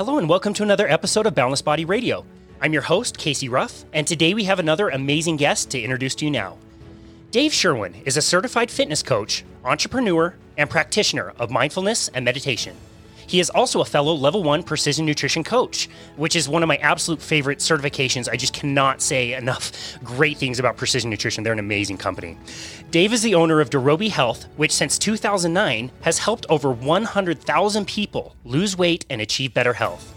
Hello, and welcome to another episode of Boundless Body Radio. I'm your host, Casey Ruff, and today we have another amazing guest to introduce to you now. Dave Sherwin is a certified fitness coach, entrepreneur, and practitioner of mindfulness and meditation. He is also a fellow level one precision nutrition coach, which is one of my absolute favorite certifications. I just cannot say enough great things about precision nutrition. They're an amazing company. Dave is the owner of Dirobi Health, which since 2009 has helped over 100,000 people lose weight and achieve better health.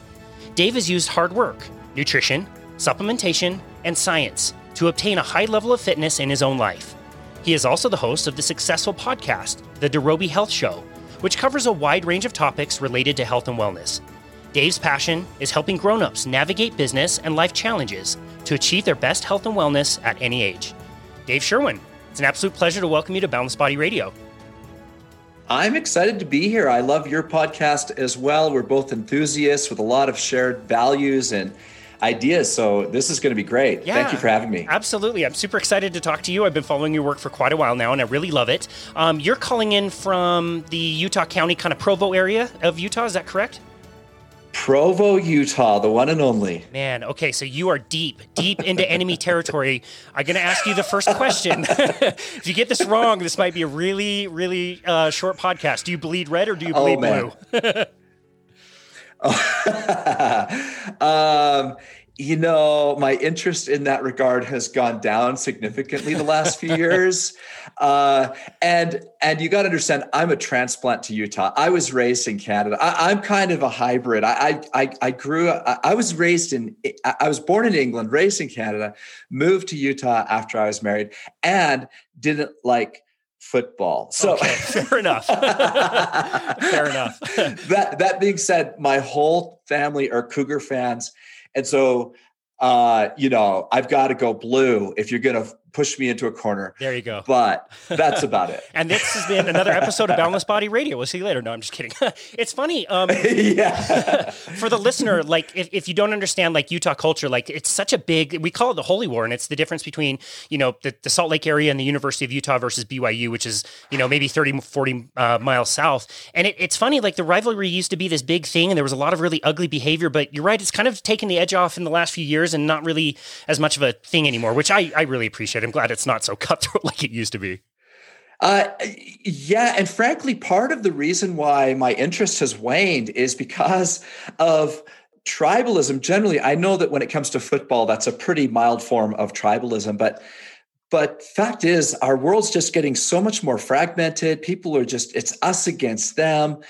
Dave has used hard work, nutrition, supplementation, and science to obtain a high level of fitness in his own life. He is also the host of the successful podcast, The Dirobi Health Show, which covers a wide range of topics related to health and wellness. Dave's passion is helping grown-ups navigate business and life challenges to achieve their best health and wellness at any age. Dave Sherwin, it's an absolute pleasure to welcome you to Boundless Body Radio. I'm excited to be here. I love your podcast as well. We're both enthusiasts with a lot of shared values and ideas. So this is going to be great. Yeah, Thank you for having me. Absolutely. I'm super excited to talk to you. I've been following your work for quite a while now, and I really love it. Um, you're calling in from the Utah County, kind of Provo area of Utah. Is that correct? Provo, Utah, the one and only. Man, okay, so you are deep, deep into enemy territory. I'm going to ask you the first question. if you get this wrong, this might be a really, really uh, short podcast. Do you bleed red or do you bleed oh, blue? um, you know, my interest in that regard has gone down significantly the last few years. Uh, and and you got to understand, I'm a transplant to Utah. I was raised in Canada. I, am kind of a hybrid. I I, I grew. I, I was raised in. I was born in England, raised in Canada, moved to Utah after I was married, and didn't like football. So okay, fair enough. fair enough. that that being said, my whole family are Cougar fans, and so uh, you know I've got to go blue if you're going to pushed me into a corner. There you go. But that's about it. and this has been another episode of Boundless Body Radio. We'll see you later. No, I'm just kidding. it's funny. Um, yeah. for the listener, like if, if you don't understand like Utah culture, like it's such a big, we call it the Holy War, and it's the difference between, you know, the, the Salt Lake area and the University of Utah versus BYU, which is, you know, maybe 30, 40 uh, miles south. And it, it's funny, like the rivalry used to be this big thing, and there was a lot of really ugly behavior, but you're right, it's kind of taken the edge off in the last few years and not really as much of a thing anymore, which I, I really appreciate. I'm glad it's not so cutthroat like it used to be. Uh, yeah, and frankly, part of the reason why my interest has waned is because of tribalism. Generally, I know that when it comes to football, that's a pretty mild form of tribalism, but but fact is, our world's just getting so much more fragmented. People are just it's us against them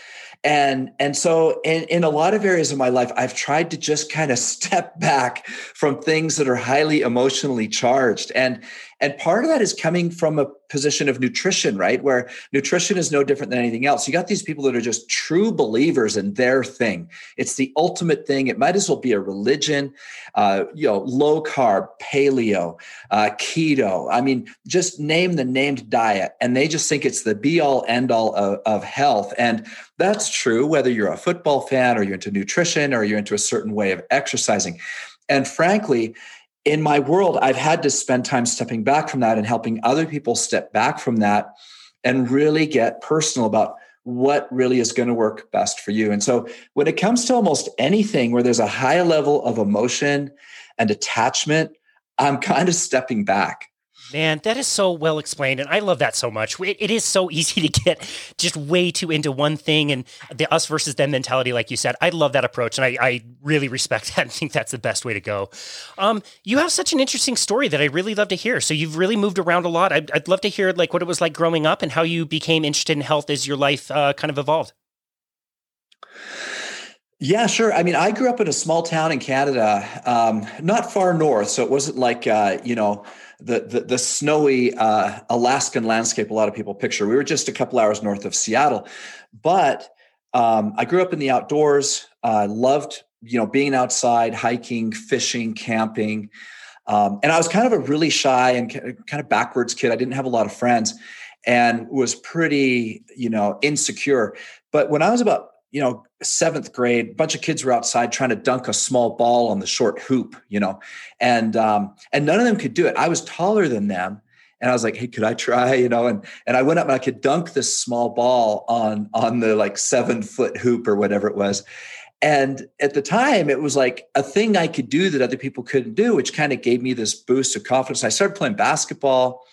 and and so in, in a lot of areas of my life i've tried to just kind of step back from things that are highly emotionally charged. And and part of that is coming from a position of nutrition, right? Where nutrition is no different than anything else. You got these people that are just true believers in their thing. It's the ultimate thing. It might as well be a religion, uh, you know, low carb, paleo, uh, keto. I mean, just name the named diet. And they just think it's the be all end all of, of health. And that's true whether you're a football fan or you're into nutrition or you're into a certain way of exercising. And frankly, in my world, I've had to spend time stepping back from that and helping other people step back from that and really get personal about what really is going to work best for you. And so when it comes to almost anything where there's a high level of emotion and attachment, I'm kind of stepping back. Man, that is so well explained, and I love that so much. it, it is so easy to get just way too into one thing and the us versus them mentality, like you said. I love that approach, and I, I really respect that and think that's the best way to go. Um, you have such an interesting story that I really love to hear. So you've really moved around a lot. I'd, I'd love to hear like what it was like growing up and how you became interested in health as your life uh, kind of evolved. Yeah, sure. I mean, I grew up in a small town in Canada, um, not far north, so it wasn't like uh, you know the the, the snowy uh, Alaskan landscape a lot of people picture. We were just a couple hours north of Seattle, but um, I grew up in the outdoors. I uh, loved you know being outside, hiking, fishing, camping, um, and I was kind of a really shy and kind of backwards kid. I didn't have a lot of friends and was pretty you know insecure. But when I was about you know, seventh grade, a bunch of kids were outside trying to dunk a small ball on the short hoop, you know, and um, and none of them could do it. I was taller than them, and I was like, "Hey, could I try?" You know, and and I went up and I could dunk this small ball on on the like seven foot hoop or whatever it was, And at the time, it was like a thing I could do that other people couldn't do, which kind of gave me this boost of confidence. I started playing basketball.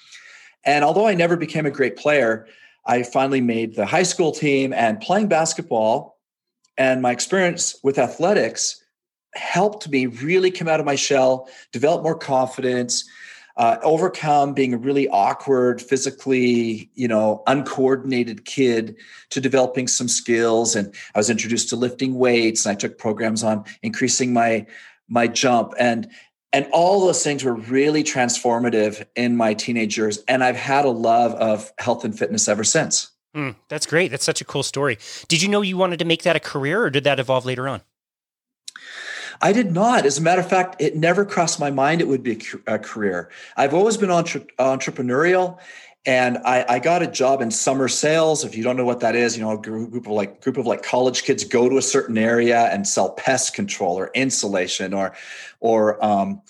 And although I never became a great player, I finally made the high school team and playing basketball and my experience with athletics helped me really come out of my shell, develop more confidence, uh, overcome being a really awkward, physically, you know, uncoordinated kid to developing some skills. And I was introduced to lifting weights, and I took programs on increasing my my jump and and all those things were really transformative in my teenage years. And i've had a love of health and fitness ever since. Mm, that's great. That's such a cool story. Did you know you wanted to make that a career or did that evolve later on? I did not. As a matter of fact, it never crossed my mind it would be a career. I've always been entre- entrepreneurial and I, I, got a job in summer sales. If you don't know what that is, you know, a group of like group of like college kids go to a certain area and sell pest control or insulation or or um,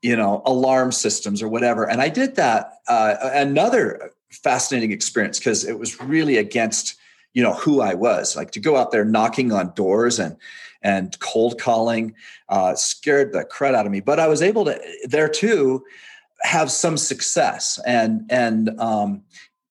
you know alarm systems or whatever. And I did that. Uh, another fascinating experience because it was really against you know who I was. Like to go out there knocking on doors and and cold calling uh, scared the crud out of me. But I was able to there too have some success. And and um,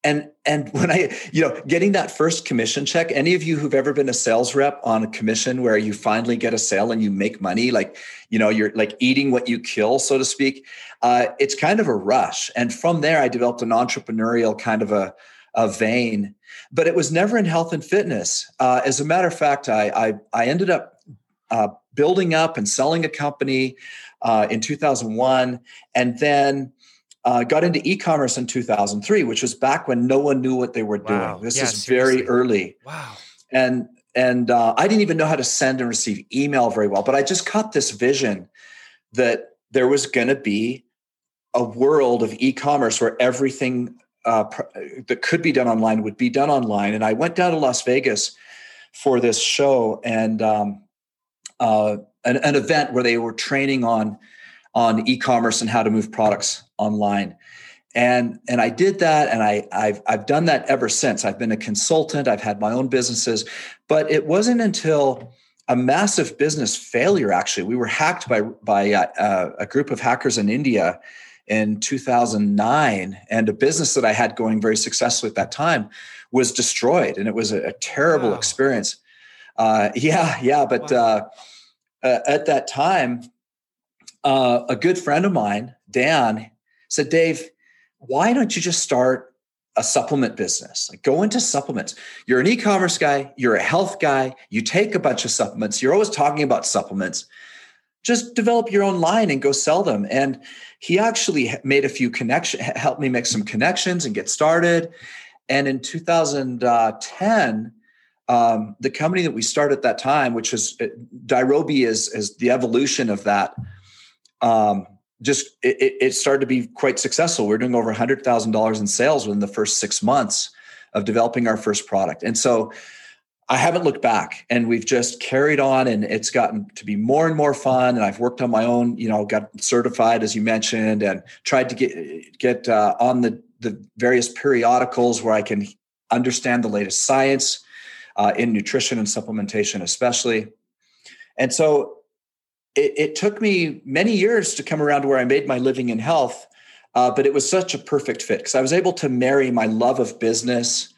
and and when i you know getting that first commission check any of you who've ever been a sales rep on a commission where you finally get a sale and you make money like you know you're like eating what you kill so to speak uh, it's kind of a rush. And from there i developed an entrepreneurial kind of a, a vein. But it was never in health and fitness. Uh, as a matter of fact i i, I ended up uh, building up and selling a company uh, in 2001, and then uh, got into e-commerce in 2003, which was back when no one knew what they were wow. doing. This yeah, is seriously. very early. Wow. And and uh, I didn't even know how to send and receive email very well, but I just caught this vision that there was going to be a world of e-commerce where everything uh, that could be done online would be done online. And I went down to Las Vegas for this show, and um, uh, an, an, event where they were training on on e-commerce and how to move products online. And and I did that, and I I've I've done that ever since. I've been a consultant. I've had my own businesses, but it wasn't until a massive business failure. Actually, we were hacked by by uh, a group of hackers in India in 2009, and a business that I had going very successfully at that time was destroyed, and it was a, a terrible wow. experience. Uh, yeah, yeah, but. Wow. Uh, uh, at that time, uh, a good friend of mine, Dan, said, Dave, why don't you just start a supplement business? Like go into supplements. You're an e-commerce guy, you're a health guy, you take a bunch of supplements, you're always talking about supplements. Just develop your own line and go sell them. And he actually made a few connections, helped me make some connections and get started. And in 2010, um, the company that we started at that time, which was uh, Dirobi, is is the evolution of that. Um, just it, it, started to be quite successful. We are doing over hundred thousand dollars in sales within the first six months of developing our first product, and so I haven't looked back. And we've just carried on, and it's gotten to be more and more fun. And I've worked on my own, you know, got certified as you mentioned, and tried to get get uh, on the the various periodicals where I can understand the latest science uh, in nutrition and supplementation, especially. And so it, it, took me many years to come around to where I made my living in health, uh, but it was such a perfect fit because I was able to marry my love of business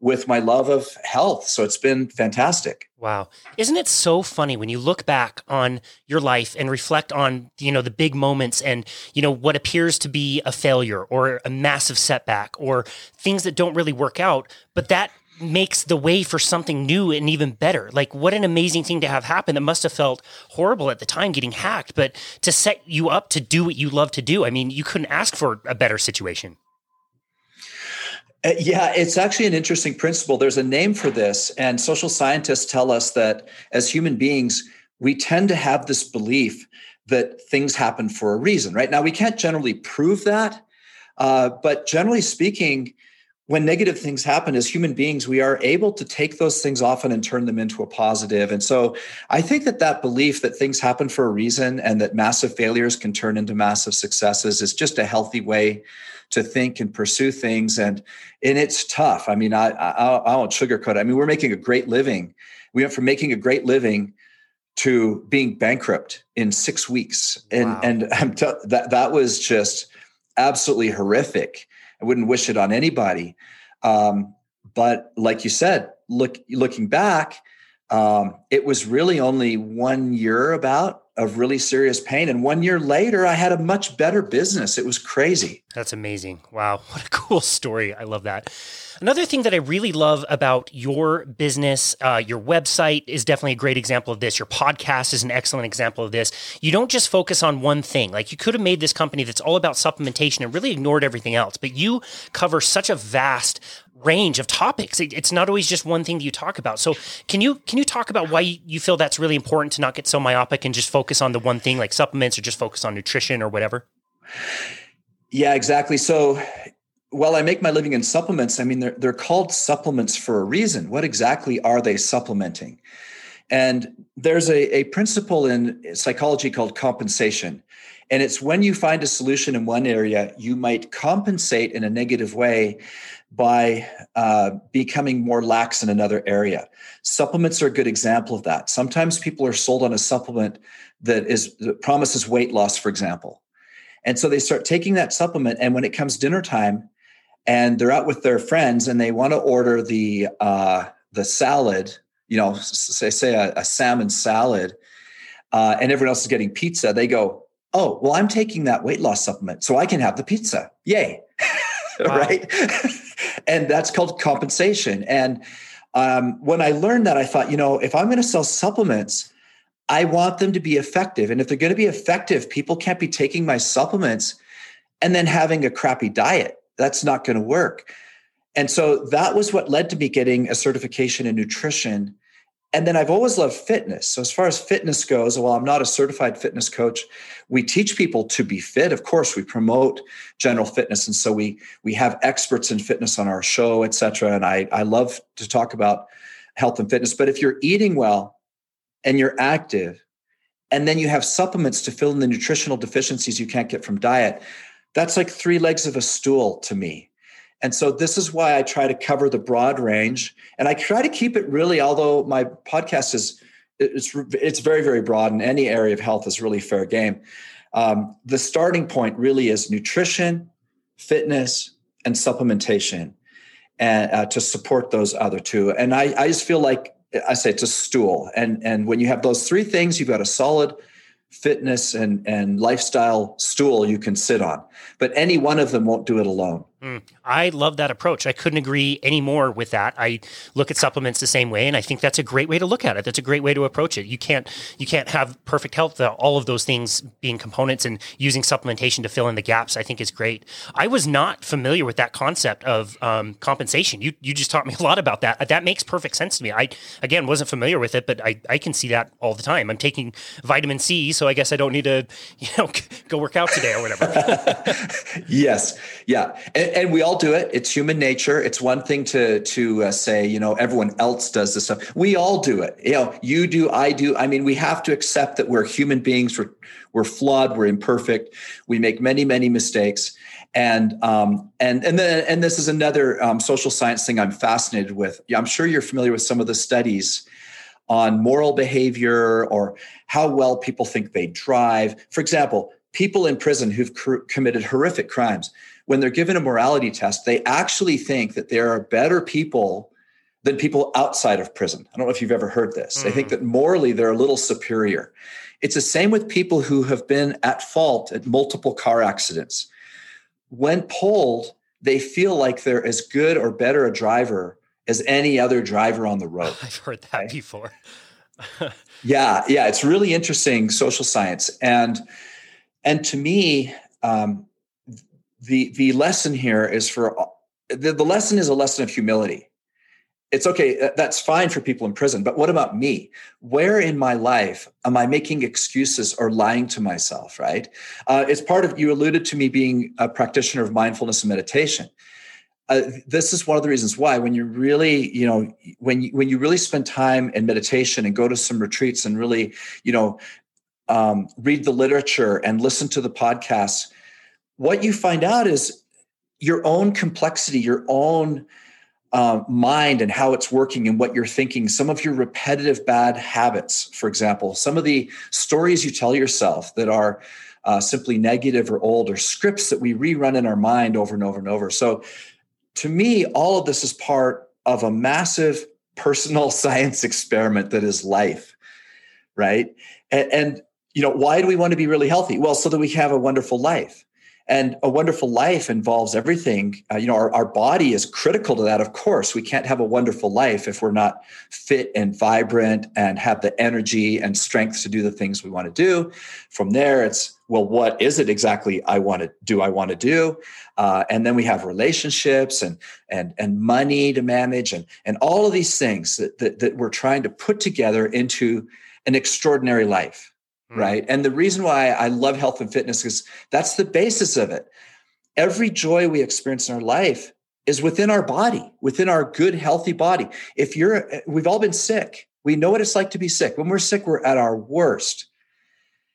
with my love of health. So it's been fantastic. Wow. Isn't it so funny when you look back on your life and reflect on, you know, the big moments and, you know, what appears to be a failure or a massive setback or things that don't really work out, but that makes the way for something new and even better. Like, what an amazing thing to have happen that must have felt horrible at the time getting hacked, but to set you up to do what you love to do. I mean, you couldn't ask for a better situation. Uh, yeah, it's actually an interesting principle. There's a name for this, and social scientists tell us that as human beings, we tend to have this belief that things happen for a reason, right? Now, we can't generally prove that, uh, but generally speaking, when negative things happen as human beings we are able to take those things often and turn them into a positive and so i think that that belief that things happen for a reason and that massive failures can turn into massive successes is just a healthy way to think and pursue things and and it's tough i mean i i, I won't sugarcoat it. i mean we're making a great living we went from making a great living to being bankrupt in six weeks. And wow. and I'm t- that that was just absolutely horrific. I wouldn't wish it on anybody. Um, but like you said, look looking back, um, it was really only one year about of really serious pain. And one year later, I had a much better business. It was crazy. That's amazing. Wow. What a cool story. I love that. Another thing that I really love about your business, uh, your website is definitely a great example of this. Your podcast is an excellent example of this. You don't just focus on one thing. Like you could have made this company that's all about supplementation and really ignored everything else, but you cover such a vast range of topics. it's not always just one thing that you talk about. So can you can you talk about why you feel that's really important to not get so myopic and just focus on the one thing like supplements or just focus on nutrition or whatever? Yeah, exactly. So while I make my living in supplements, I mean they're they're called supplements for a reason. What exactly are they supplementing? And there's a, a principle in psychology called compensation. And it's when you find a solution in one area, you might compensate in a negative way by uh, becoming more lax in another area. Supplements are a good example of that. Sometimes people are sold on a supplement that is that promises weight loss, for example. And so they start taking that supplement, and when it comes dinner time, and they're out with their friends, and they want to order the uh, the salad, you know, say say a, a salmon salad, uh, and everyone else is getting pizza. They go, "Oh, well, I'm taking that weight loss supplement, so I can have the pizza. Yay!" right? and that's called compensation. And um, when I learned that, I thought, you know, if I'm going to sell supplements, I want them to be effective. And if they're going to be effective, people can't be taking my supplements and then having a crappy diet. That's not going to work. And so that was what led to me getting a certification in nutrition and then I've always loved fitness. So as far as fitness goes, while I'm not a certified fitness coach, we teach people to be fit. Of course, we promote general fitness, and so we we have experts in fitness on our show, et cetera. And I I love to talk about health and fitness. But if you're eating well and you're active, and then you have supplements to fill in the nutritional deficiencies you can't get from diet, that's like three legs of a stool to me. And so this is why I try to cover the broad range, and I try to keep it really. Although my podcast is it's it's very very broad, and any area of health is really fair game. Um, the starting point really is nutrition, fitness, and supplementation, and uh, to support those other two. And I, I just feel like I say it's a stool, and and when you have those three things, you've got a solid fitness and and lifestyle stool you can sit on. But any one of them won't do it alone. Mm, I love that approach. I couldn't agree any more with that. I look at supplements the same way, and I think that's a great way to look at it. That's a great way to approach it. You can't you can't have perfect health. All of those things being components and using supplementation to fill in the gaps. I think is great. I was not familiar with that concept of um, compensation. You you just taught me a lot about that. That makes perfect sense to me. I again wasn't familiar with it, but I I can see that all the time. I'm taking vitamin C, so I guess I don't need to you know go work out today or whatever. yes, yeah. And, and, we all do it. It's human nature. It's one thing to to uh, say, you know, everyone else does this stuff. We all do it. You know, you do, I do. I mean, we have to accept that we're human beings. We're we're flawed. We're imperfect. We make many many mistakes. And um, and and then and this is another um, social science thing I'm fascinated with. I'm sure you're familiar with some of the studies on moral behavior or how well people think they drive. For example, people in prison who've cr- committed horrific crimes when they're given a morality test, they actually think that there are better people than people outside of prison. I don't know if you've ever heard this. Mm. They think hmm. that morally they're a little superior. It's the same with people who have been at fault at multiple car accidents. When polled, they feel like they're as good or better a driver as any other driver on the road. I've heard that right? before. yeah, yeah, it's really interesting social science, and and to me, um, the the lesson here is for the, the lesson is a lesson of humility. It's okay that's fine for people in prison but what about me? Where in my life am i making excuses or lying to myself right? Uh, it's part of you alluded to me being a practitioner of mindfulness and meditation. Uh, this is one of the reasons why when you really you know when you, when you really spend time in meditation and go to some retreats and really you know um, read the literature and listen to the podcasts what you find out is your own complexity, your own um, mind and how it's working and what you're thinking, some of your repetitive bad habits, for example, some of the stories you tell yourself that are uh, simply negative or old, or scripts that we rerun in our mind over and over and over. So, to me, all of this is part of a massive personal science experiment that is life, right? And, and you know, why do we want to be really healthy? Well, so that we have a wonderful life. And a wonderful life involves everything. Uh, you know, our, our body is critical to that, of course. We can't have a wonderful life if we're not fit and vibrant and have the energy and strength to do the things we want to do. From there, it's, well, what is it exactly I want to do? I want to do, uh, and then we have relationships and and and money to manage, and and all of these things that, that, that we're trying to put together into an extraordinary life mm. right? And the reason why I love health and fitness is that's the basis of it. Every joy we experience in our life is within our body, within our good, healthy body. If you're, we've all been sick. We know what it's like to be sick. When we're sick, we're at our worst.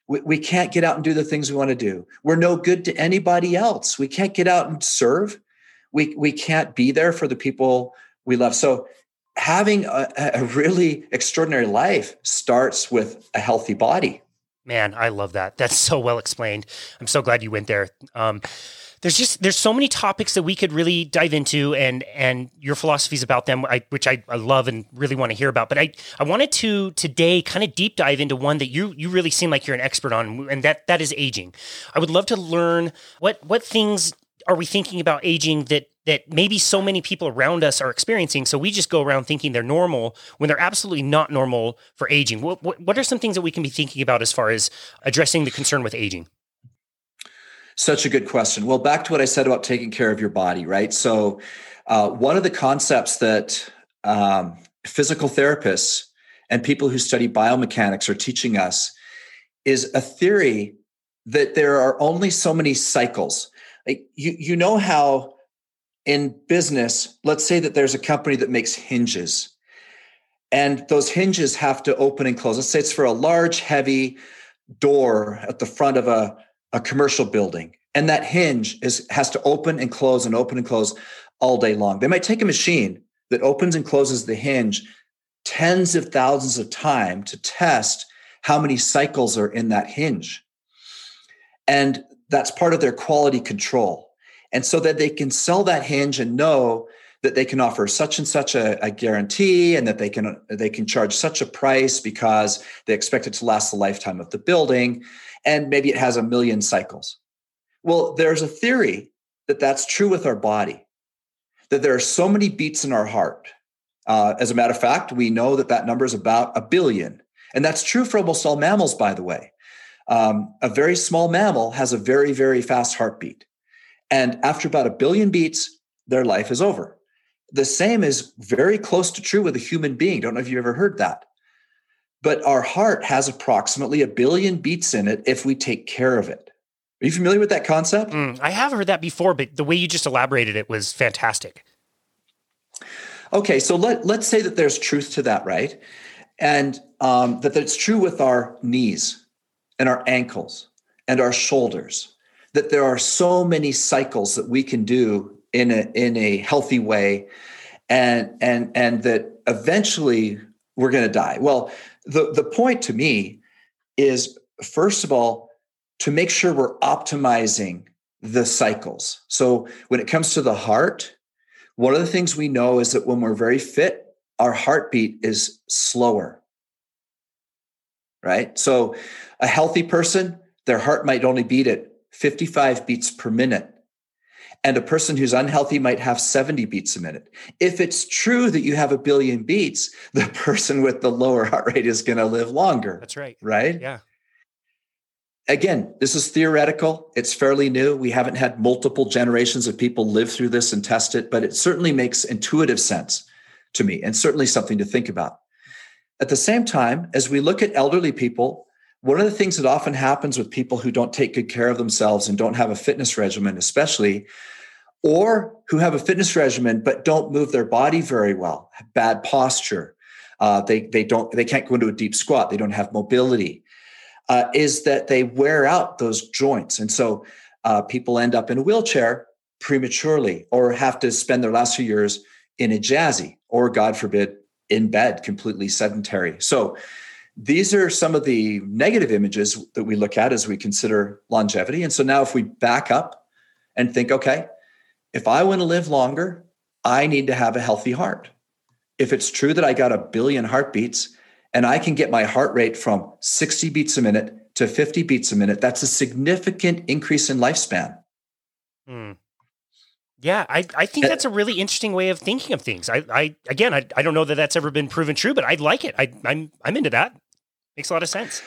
We, we can't get out and do the things we want to do. We're no good to anybody else. We can't get out and serve. We, we can't be there for the people we love. So having a, a really extraordinary life starts with a healthy body. Man, I love that. That's so well explained. I'm so glad you went there. Um, there's just there's so many topics that we could really dive into and and your philosophies about them I, which I, I love and really want to hear about but I, I wanted to today kind of deep dive into one that you you really seem like you're an expert on and that that is aging i would love to learn what what things are we thinking about aging that that maybe so many people around us are experiencing. So we just go around thinking they're normal when they're absolutely not normal for aging. What, what, what are some things that we can be thinking about as far as addressing the concern with aging? Such a good question. Well, back to what I said about taking care of your body, right? So, uh, one of the concepts that um, physical therapists and people who study biomechanics are teaching us is a theory that there are only so many cycles. Like you, you know how in business, let's say that there's a company that makes hinges and those hinges have to open and close. Let's say it's for a large, heavy door at the front of a, a commercial building. And that hinge is has to open and close and open and close all day long. They might take a machine that opens and closes the hinge tens of thousands of times to test how many cycles are in that hinge. And that's part of their quality control and so that they can sell that hinge and know that they can offer such and such a, a, guarantee and that they can they can charge such a price because they expect it to last the lifetime of the building and maybe it has a million cycles. Well there's a theory that that's true with our body that there are so many beats in our heart. Uh, as a matter of fact we know that that number is about a billion. And that's true for almost all mammals by the way. Um, a very small mammal has a very very fast heartbeat and after about a billion beats, their life is over. The same is very close to true with a human being. Don't know if you've ever heard that. But our heart has approximately a billion beats in it if we take care of it. Are you familiar with that concept? Mm, I have heard that before, but the way you just elaborated it was fantastic. Okay, so let, let's say that there's truth to that, right? And um, that it's true with our knees and our ankles and our shoulders that there are so many cycles that we can do in a in a healthy way. And and and that eventually we're going to die. Well the the point to me is first of all to make sure we're optimizing the cycles. So when it comes to the heart one of the things we know is that when we're very fit our heartbeat is slower. Right? So a healthy person their heart might only beat at 55 beats per minute. And a person who's unhealthy might have 70 beats a minute. If it's true that you have a billion beats, the person with the lower heart rate is going to live longer. That's right. Right? Yeah. Again, this is theoretical. It's fairly new. We haven't had multiple generations of people live through this and test it, but it certainly makes intuitive sense to me and certainly something to think about. At the same time, as we look at elderly people, one of the things that often happens with people who don't take good care of themselves and don't have a fitness regimen, especially, or who have a fitness regimen but don't move their body very well, bad posture, uh, they they don't they can't go into a deep squat, they don't have mobility, uh, is that they wear out those joints, and so uh, people end up in a wheelchair prematurely or have to spend their last few years in a jazzy or, God forbid, in bed, completely sedentary. So these are some of the negative images that we look at as we consider longevity. And so now, if we back up and think, okay, if I want to live longer, I need to have a healthy heart. If it's true that I got a billion heartbeats and I can get my heart rate from 60 beats a minute to 50 beats a minute, that's a significant increase in lifespan. Hmm. Yeah, I, I think that's a really interesting way of thinking of things. I, I again, I, I don't know that that's ever been proven true, but I like it. I, I'm I'm into that. Makes a lot of sense.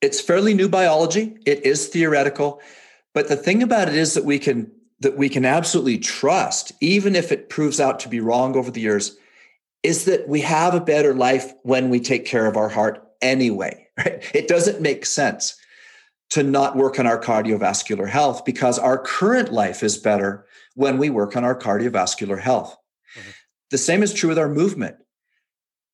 It's fairly new biology. It is theoretical, but the thing about it is that we can that we can absolutely trust, even if it proves out to be wrong over the years, is that we have a better life when we take care of our heart anyway. Right? It doesn't make sense to not work on our cardiovascular health because our current life is better when we work on our cardiovascular health. Mm-hmm. The same is true with our movement.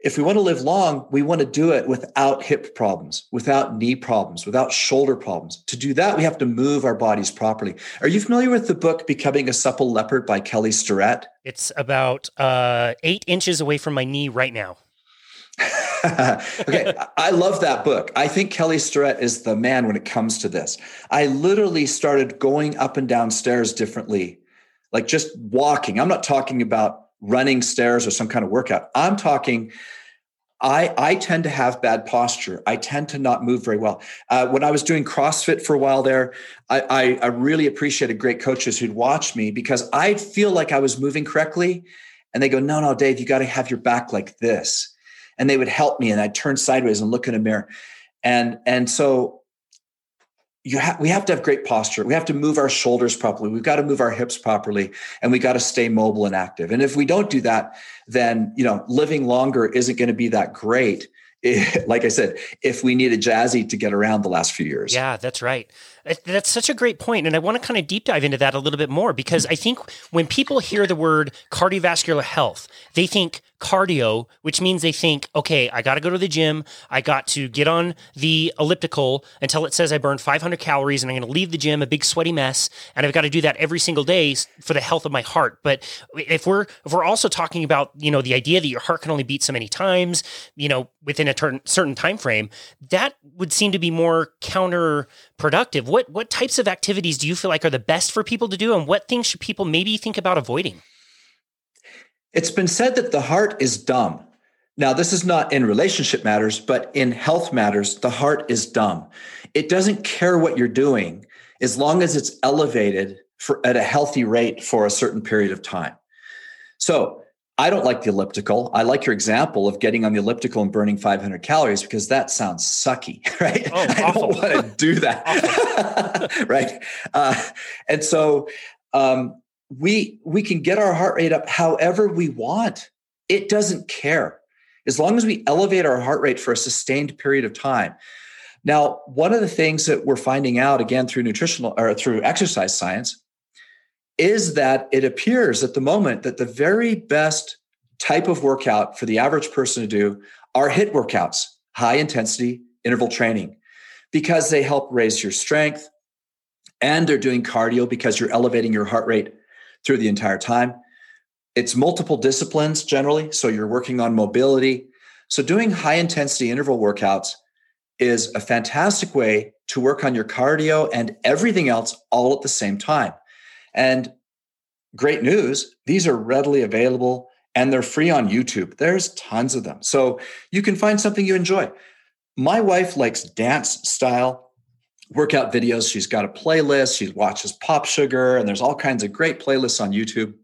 If we want to live long, we want to do it without hip problems, without knee problems, without shoulder problems. To do that, we have to move our bodies properly. Are you familiar with the book Becoming a Supple Leopard by Kelly Starrett? It's about uh, eight inches away from my knee right now. okay, I love that book. I think Kelly Starrett is the man when it comes to this. I literally started going up and down stairs differently like just walking. I'm not talking about running stairs or some kind of workout. I'm talking. I, I tend to have bad posture. I tend to not move very well. Uh, when I was doing CrossFit for a while there, I, I, I really appreciated great coaches who'd watch me because I feel like I was moving correctly. And they go, no, no, Dave, you got to have your back like this. And they would help me. And I'd turn sideways and look in a mirror. And, and so you have we have to have great posture. We have to move our shoulders properly. We've got to move our hips properly, and we got to stay mobile and active. And if we don't do that, then you know living longer isn't going to be that great. like I said, if we need a jazzy to get around the last few years. Yeah, that's right. That's such a great point, and I want to kind of deep dive into that a little bit more because I think when people hear the word cardiovascular health, they think cardio, which means they think, okay, I got to go to the gym. I got to get on the elliptical until it says I burned 500 calories and I'm going to leave the gym a big sweaty mess. And I've got to do that every single day for the health of my heart. But if we're, if we're also talking about, you know, the idea that your heart can only beat so many times, you know, within a ter- certain time frame, that would seem to be more counterproductive. What, what types of activities do you feel like are the best for people to do? And what things should people maybe think about avoiding? It's been said that the heart is dumb. Now, this is not in relationship matters, but in health matters, the heart is dumb. It doesn't care what you're doing as long as it's elevated for, at a healthy rate for a certain period of time. So, I don't like the elliptical. I like your example of getting on the elliptical and burning 500 calories because that sounds sucky, right? Oh, I don't want to do that, right? Uh, and so, um, we we can get our heart rate up however we want. It doesn't care. As long as we elevate our heart rate for a sustained period of time. Now one of the things that we're finding out again through nutritional or through exercise science is that it appears at the moment that the very best type of workout for the average person to do are HIIT workouts high intensity interval training. Because they help raise your strength and they're doing cardio because you're elevating your heart rate through the entire time. It's multiple disciplines generally. So you're working on mobility. So doing high intensity interval workouts is a fantastic way to work on your cardio and everything else all at the same time. And great news, these are readily available and they're free on YouTube. There's tons of them. So you can find something you enjoy. My wife likes dance style workout videos. She's got a playlist. She watches Pop Sugar, and there's all kinds of great playlists on YouTube.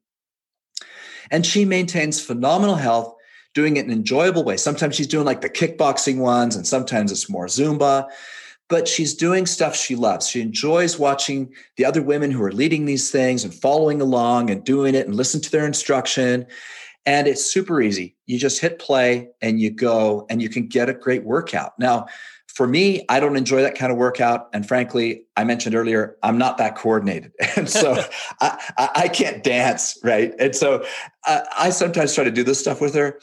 And she maintains phenomenal health, doing it in an enjoyable way. Sometimes she's doing like the kickboxing ones, and sometimes it's more Zumba. But she's doing stuff she loves. She enjoys watching the other women who are leading these things and following along and doing it and listen to their instruction. And it's super easy. You just hit play and you go and you can get a great workout. Now, for me, I don't enjoy that kind of workout. And frankly, I mentioned earlier, I'm not that coordinated. And so I, I, can't dance, right? And so I, I, sometimes try to do this stuff with her.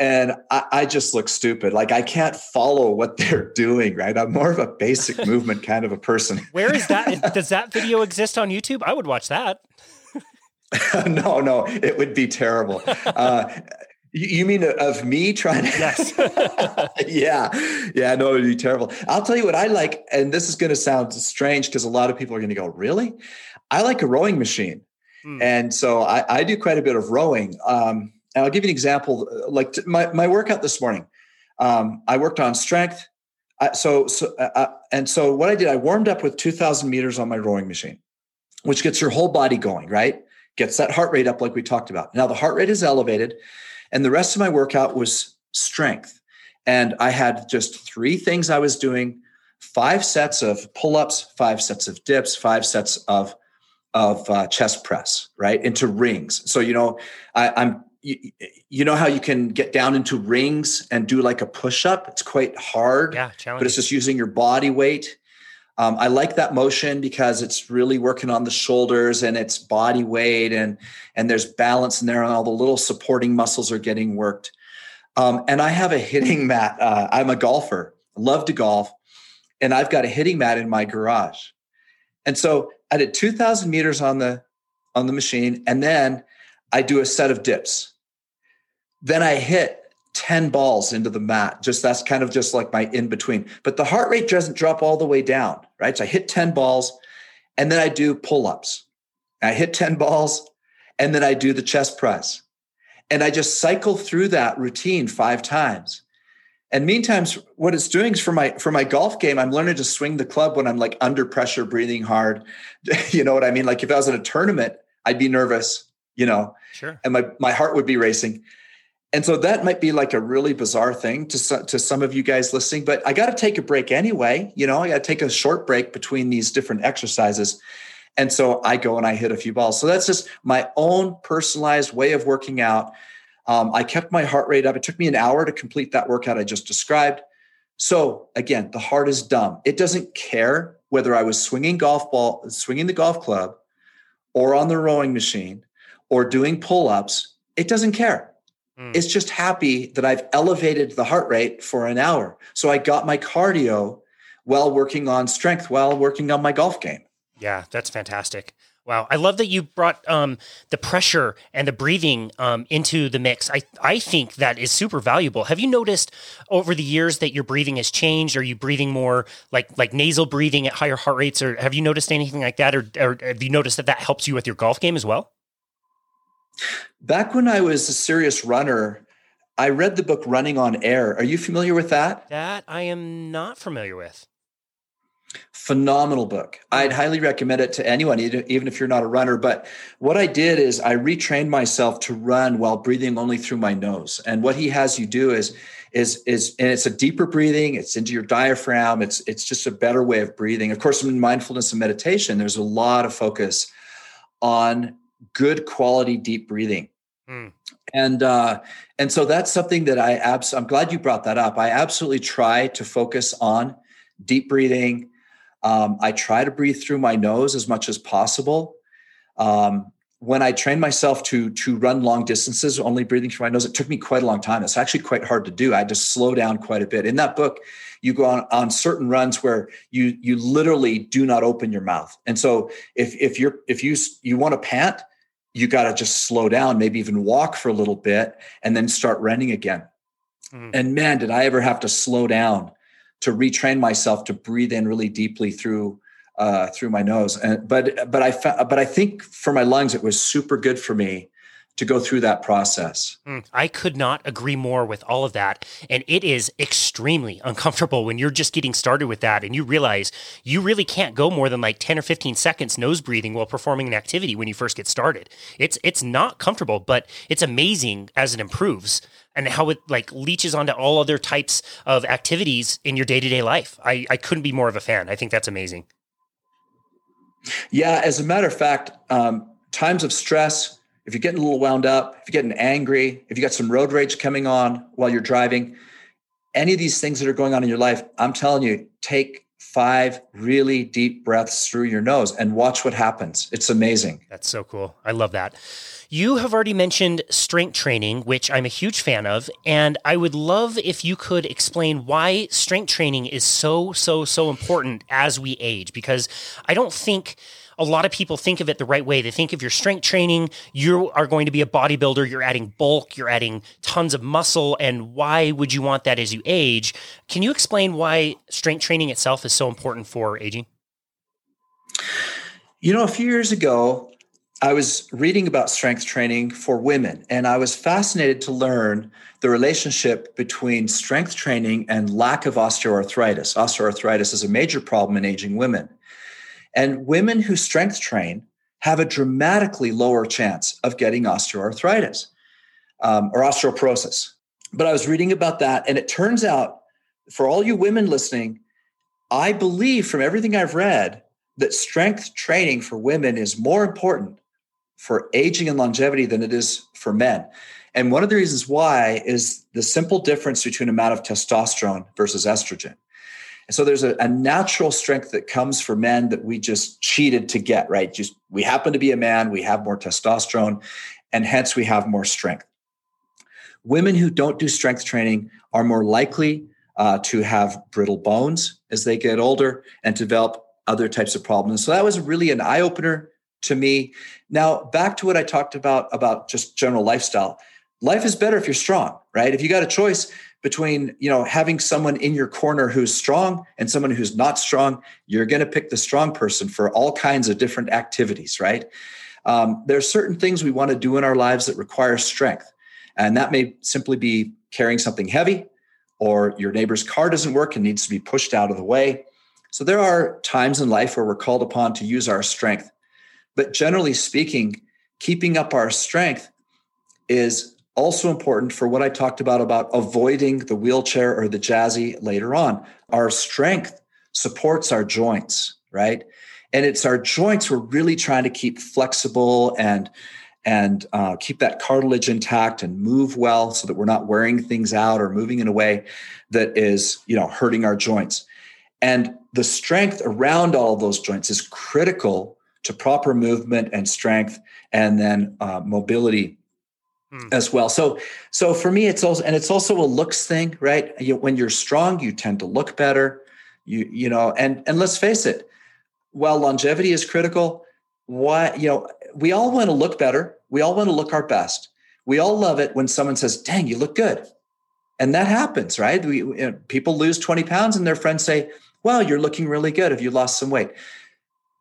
And I, I just look stupid. Like I can't follow what they're doing, right? I'm more of a basic movement kind of a person. Where is that? Does that video exist on YouTube? I would watch that. no, no, it would be terrible. Uh, you mean of me trying to? Yes. yeah. Yeah. No, it would be terrible. I'll tell you what I like. And this is going to sound strange because a lot of people are going to go, really? I like a rowing machine. Hmm. And so I, I, do quite a bit of rowing. Um, and I'll give you an example. Like my, my workout this morning, um, I worked on strength. I, so, so uh, uh and so what I did, I warmed up with 2000 meters on my rowing machine, which gets your whole body going, right? Gets that heart rate up like we talked about. Now the heart rate is elevated. And the rest of my workout was strength. And I had just three things I was doing five sets of pull ups, five sets of dips, five sets of of uh, chest press, right into rings. So you know, I, I'm you, you, know how you can get down into rings and do like a push up. It's quite hard, yeah, but it's just using your body weight. Um, I like that motion because it's really working on the shoulders and it's body weight and and there's balance in there and all the little supporting muscles are getting worked. Um, and I have a hitting mat. Uh, I'm a golfer, love to golf, and I've got a hitting mat in my garage. And so I did 2,000 meters on the on the machine, and then I do a set of dips. Then I hit 10 balls into the mat. Just that's kind of just like my in between. But the heart rate doesn't drop all the way down, right? So I hit 10 balls and then I do pull ups. I hit 10 balls and then I do the chest press. And I just cycle through that routine five times. And meantime, what it's doing is for my for my golf game, I'm learning to swing the club when I'm like under pressure, breathing hard. you know what I mean? Like if I was in a tournament, I'd be nervous, you know, sure. and my my heart would be racing and so that might be like a really bizarre thing to, to some of you guys listening, but I got to take a break anyway. You know, I got to take a short break between these different exercises. And so I go and I hit a few balls. So that's just my own personalized way of working out. Um, I kept my heart rate up. It took me an hour to complete that workout I just described. So again, the heart is dumb. It doesn't care whether I was swinging golf ball, swinging the golf club, or on the rowing machine, or doing pull ups. It doesn't care Mm. It's just happy that I've elevated the heart rate for an hour. So I got my cardio while working on strength, while working on my golf game. Yeah, that's fantastic. Wow, I love that you brought um, the pressure and the breathing um, into the mix. I I think that is super valuable. Have you noticed over the years that your breathing has changed? Are you breathing more like like nasal breathing at higher heart rates, or have you noticed anything like that, or, or have you noticed that that helps you with your golf game as well? Back when I was a serious runner, I read the book Running on Air. Are you familiar with that? That I am not familiar with. Phenomenal book. I'd highly recommend it to anyone, even if you're not a runner. But what I did is I retrained myself to run while breathing only through my nose. And what he has you do is, is, is, and it's a deeper breathing. It's into your diaphragm. It's, it's just a better way of breathing. Of course, in mindfulness and meditation, there's a lot of focus on good quality deep breathing. Mm. And uh, and so that's something that I abs- I'm glad you brought that up. I absolutely try to focus on deep breathing. Um, I try to breathe through my nose as much as possible. Um, when I trained myself to to run long distances, only breathing through my nose, it took me quite a long time. It's actually quite hard to do. I had to slow down quite a bit. In that book, you go on, on certain runs where you you literally do not open your mouth. And so if if you're if you you want to pant, you got to just slow down, maybe even walk for a little bit and then start running again. Mm-hmm. And man, did I ever have to slow down to retrain myself to breathe in really deeply through uh, through my nose. And but but I but I think for my lungs it was super good for me to go through that process. Mm, I could not agree more with all of that. And it is extremely uncomfortable when you're just getting started with that and you realize you really can't go more than like 10 or 15 seconds nose breathing while performing an activity when you first get started. It's it's not comfortable, but it's amazing as it improves and how it like leeches onto all other types of activities in your day-to-day life. I, I couldn't be more of a fan. I think that's amazing. Yeah, as a matter of fact, um, times of stress, if you're getting a little wound up, if you're getting angry, if you got some road rage coming on while you're driving, any of these things that are going on in your life, I'm telling you, take five really deep breaths through your nose and watch what happens. It's amazing. That's so cool. I love that. You have already mentioned strength training, which I'm a huge fan of, and I would love if you could explain why strength training is so, so, so important as we age, because I don't think a lot of people think of it the right way. They think if you're strength training, you are going to be a bodybuilder, you're adding bulk, you're adding tons of muscle. And why would you want that as you age? Can you explain why strength training itself is so important for aging? You know, a few years ago, I was reading about strength training for women, and I was fascinated to learn the relationship between strength training and lack of osteoarthritis. Osteoarthritis is a major problem in aging women. And women who strength train have a dramatically lower chance of getting osteoarthritis um, or osteoporosis. But I was reading about that, and it turns out for all you women listening, I believe from everything I've read that strength training for women is more important for aging and longevity than it is for men. And one of the reasons why is the simple difference between amount of testosterone versus estrogen. And so there's a, a, natural strength that comes for men that we just cheated to get, right? Just we happen to be a man, we have more testosterone, and hence we have more strength. Women who don't do strength training are more likely uh, to have brittle bones as they get older and develop other types of problems. So that was really an eye opener to me. Now, back to what I talked about about just general lifestyle. Life is better if you're strong, right? If you got a choice between, you know, having someone in your corner who's strong and someone who's not strong, you're going to pick the strong person for all kinds of different activities, right? Um, there are certain things we want to do in our lives that require strength. And that may simply be carrying something heavy, or your neighbor's car doesn't work and needs to be pushed out of the way. So there are times in life where we're called upon to use our strength. But generally speaking, keeping up our strength is also important for what I talked about about avoiding the wheelchair or the jazzy later on. Our strength supports our joints, right? And it's our joints we're really trying to keep flexible and and uh, keep that cartilage intact and move well so that we're not wearing things out or moving in a way that is you know hurting our joints and the strength around all of those joints is critical to proper movement and strength and then uh, mobility mm. as well. So so for me it's also and it's also a looks thing right? You, when you're strong you tend to look better. You you know and and let's face it while longevity is critical why you know we all want to look better. We all want to look our best. We all love it when someone says dang you look good. And that happens right? We you know, people lose 20 pounds and their friends say well you're looking really good if you lost some weight.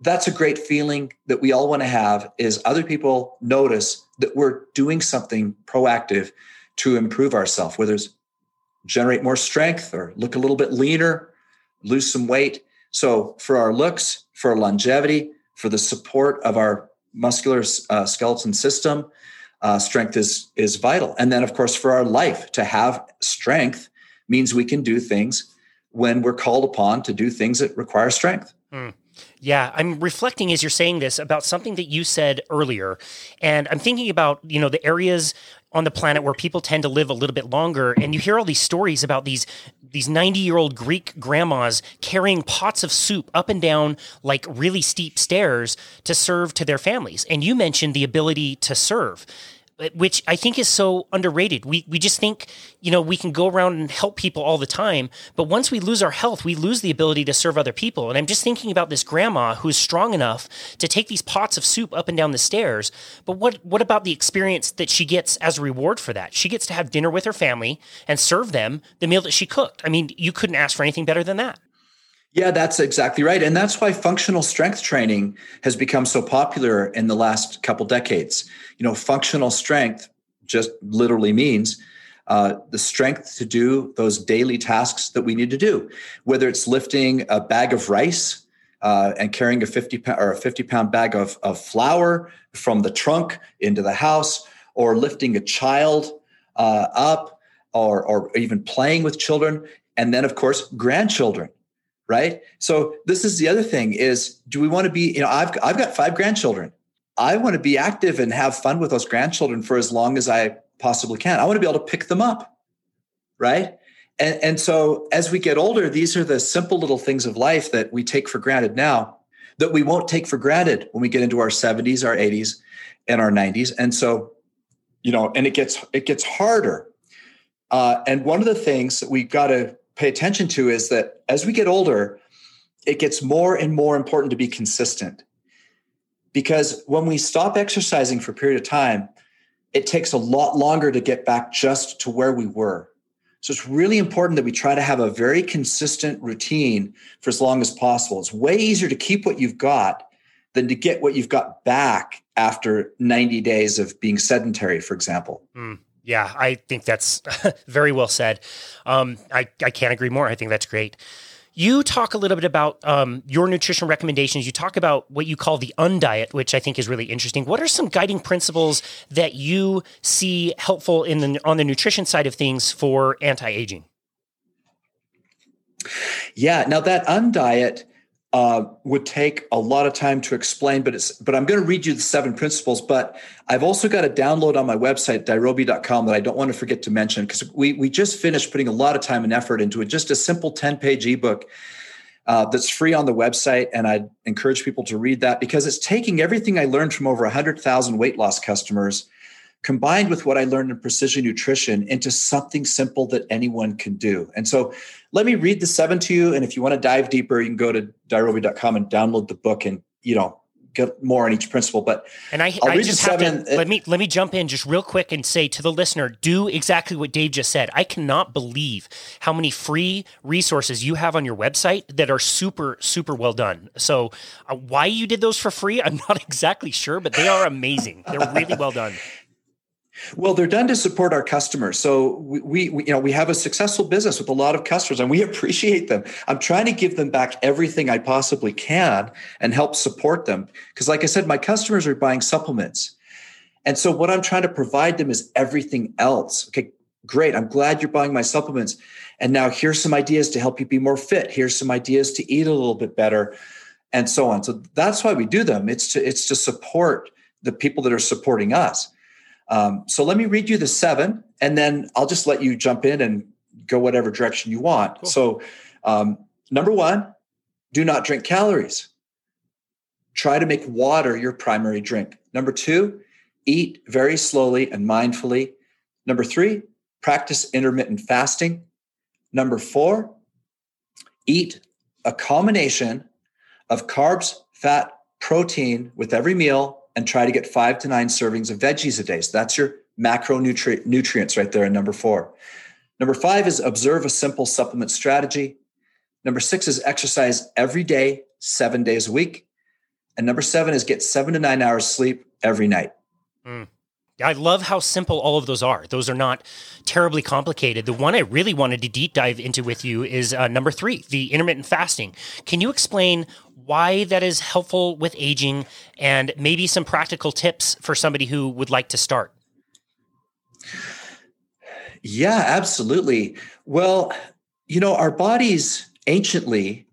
That's a great feeling that we all want to have is other people notice that we're doing something proactive to improve ourselves whether it's generate more strength or look a little bit leaner lose some weight. So for our looks for longevity for the support of our muscular uh, skeleton system uh, strength is is vital. And then of course for our life to have strength means we can do things when we're called upon to do things that require strength. Mm. Yeah, I'm reflecting as you're saying this about something that you said earlier. And I'm thinking about, you know, the areas on the planet where people tend to live a little bit longer and you hear all these stories about these these 90-year-old Greek grandmas carrying pots of soup up and down like really steep stairs to serve to their families. And you mentioned the ability to serve Uh, which I think is so underrated. We we just think, you know, we can go around and help people all the time, but once we lose our health, we lose the ability to serve other people. And I'm just thinking about this grandma who's strong enough to take these pots of soup up and down the stairs. But what what about the experience that she gets as a reward for that? She gets to have dinner with her family and serve them the meal that she cooked. I mean, you couldn't ask for anything better than that. Yeah, that's exactly right. And that's why functional strength training has become so popular in the last couple decades. You know, functional strength just literally means uh, the strength to do those daily tasks that we need to do, whether it's lifting a bag of rice uh, and carrying a 50 pound or a 50 pound bag of, of flour from the trunk into the house, or lifting a child uh, up, or, or even playing with children. And then, of course, grandchildren right? So this is the other thing is do we want to be you know i've, I've got five grandchildren. I want to be active and have fun with those grandchildren for as long as i possibly can. I want to be able to pick them up right? And, and so as we get older these are the simple little things of life that we take for granted now that we won't take for granted when we get into our 70s our 80s and our 90s and so you know and it gets it gets harder. Uh, and one of the things that we got to pay attention to is that as we get older, it gets more and more important to be consistent. because when we stop exercising for a period of time, it takes a lot longer to get back just to where we were. So it's really important that we try to have a very consistent routine for as long as possible. It's way easier to keep what you've got than to get what you've got back after 90 days of being sedentary, for example. Mm, yeah, I think that's very well said. Um, I, I can't agree more. I think that's great. You talk a little bit about um, your nutrition recommendations. You talk about what you call the undiet, which I think is really interesting. What are some guiding principles that you see helpful in the on the nutrition side of things for anti-aging? Yeah, now that undiet uh, would take a lot of time to explain, but it's but I'm going to read you the seven principles. But I've also got a download on my website, dirobi.com, that I don't want to forget to mention because we we just finished putting a lot of time and effort into it. Just a simple 10 page ebook uh, that's free on the website, and I encourage people to read that because it's taking everything I learned from over 100,000 weight loss customers combined with what I learned in precision nutrition into something simple that anyone can do. And so let me read the seven to you. And if you want to dive deeper, you can go to dirobi.com and download the book and, you know, get more on each principle. But and I, I just have seven. to let me let me jump in just real quick and say to the listener, do exactly what Dave just said. I cannot believe how many free resources you have on your website that are super super well done. So uh, why you did those for free, I'm not exactly sure, but they are amazing. They're really well done. Well, they're done to support our customers. So we, we, you know, we have a successful business with a lot of customers, and we appreciate them. I'm trying to give them back everything I possibly can and help support them. Because, like I said, my customers are buying supplements, and so what I'm trying to provide them is everything else. Okay, great. I'm glad you're buying my supplements, and now here's some ideas to help you be more fit. Here's some ideas to eat a little bit better, and so on. So that's why we do them. It's to it's to support the people that are supporting us. Um, so let me read you the seven, and then I'll just let you jump in and go whatever direction you want. Cool. So, um, number one, do not drink calories. Try to make water your primary drink. Number two, eat very slowly and mindfully. Number three, practice intermittent fasting. Number four, eat a combination of carbs, fat, protein with every meal and try to get five to nine servings of veggies a day. So that's your macronutrients right there in number four. Number five is observe a simple supplement strategy. Number six is exercise every day, seven days a week. And number seven is get seven to nine hours sleep every night. Mm. I love how simple all of those are. Those are not terribly complicated. The one I really wanted to deep dive into with you is uh, number three, the intermittent fasting. Can you explain why that is helpful with aging and maybe some practical tips for somebody who would like to start? Yeah, absolutely. Well, you know, our bodies anciently,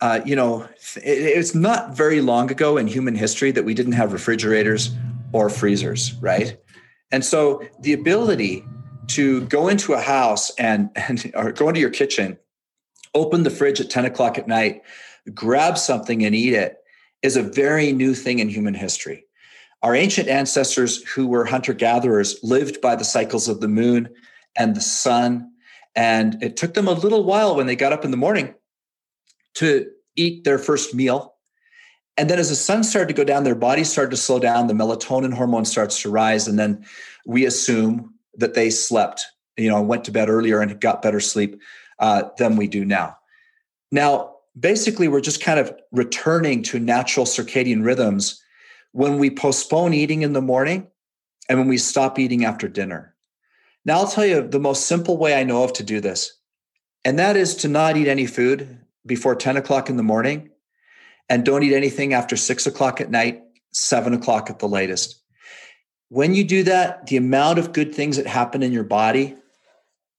uh, you know, it, it's not very long ago in human history that we didn't have refrigerators or freezers, right? And so the ability to go into a house and, and or go into your kitchen, open the fridge at 10 o'clock at night, grab something and eat it is a very new thing in human history. Our ancient ancestors, who were hunter gatherers, lived by the cycles of the moon and the sun. And it took them a little while when they got up in the morning to eat their first meal. And then as the sun started to go down, their bodies started to slow down, the melatonin hormone starts to rise. And then we assume that they slept, you know, went to bed earlier and got better sleep uh, than we do now. Now, basically we're just kind of returning to natural circadian rhythms when we postpone eating in the morning and when we stop eating after dinner. Now, I'll tell you the most simple way I know of to do this, and that is to not eat any food before 10 o'clock in the morning and don't eat anything after six o'clock at night, seven o'clock at the latest. When you do that, the amount of good things that happen in your body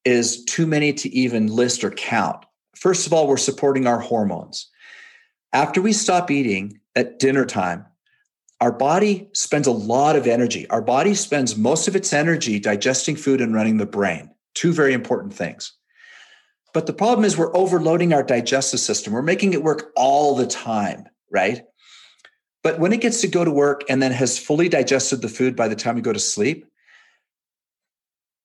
is too many to even list or count. First of all, we're supporting our hormones. After we stop eating at dinner time, our body spends a lot of energy. Our body spends most of its energy digesting food and running the brain. Two very important things. But the problem is we're overloading our digestive system. We're making it work all the time, right? But when it gets to go to work and then has fully digested the food by the time we go to sleep,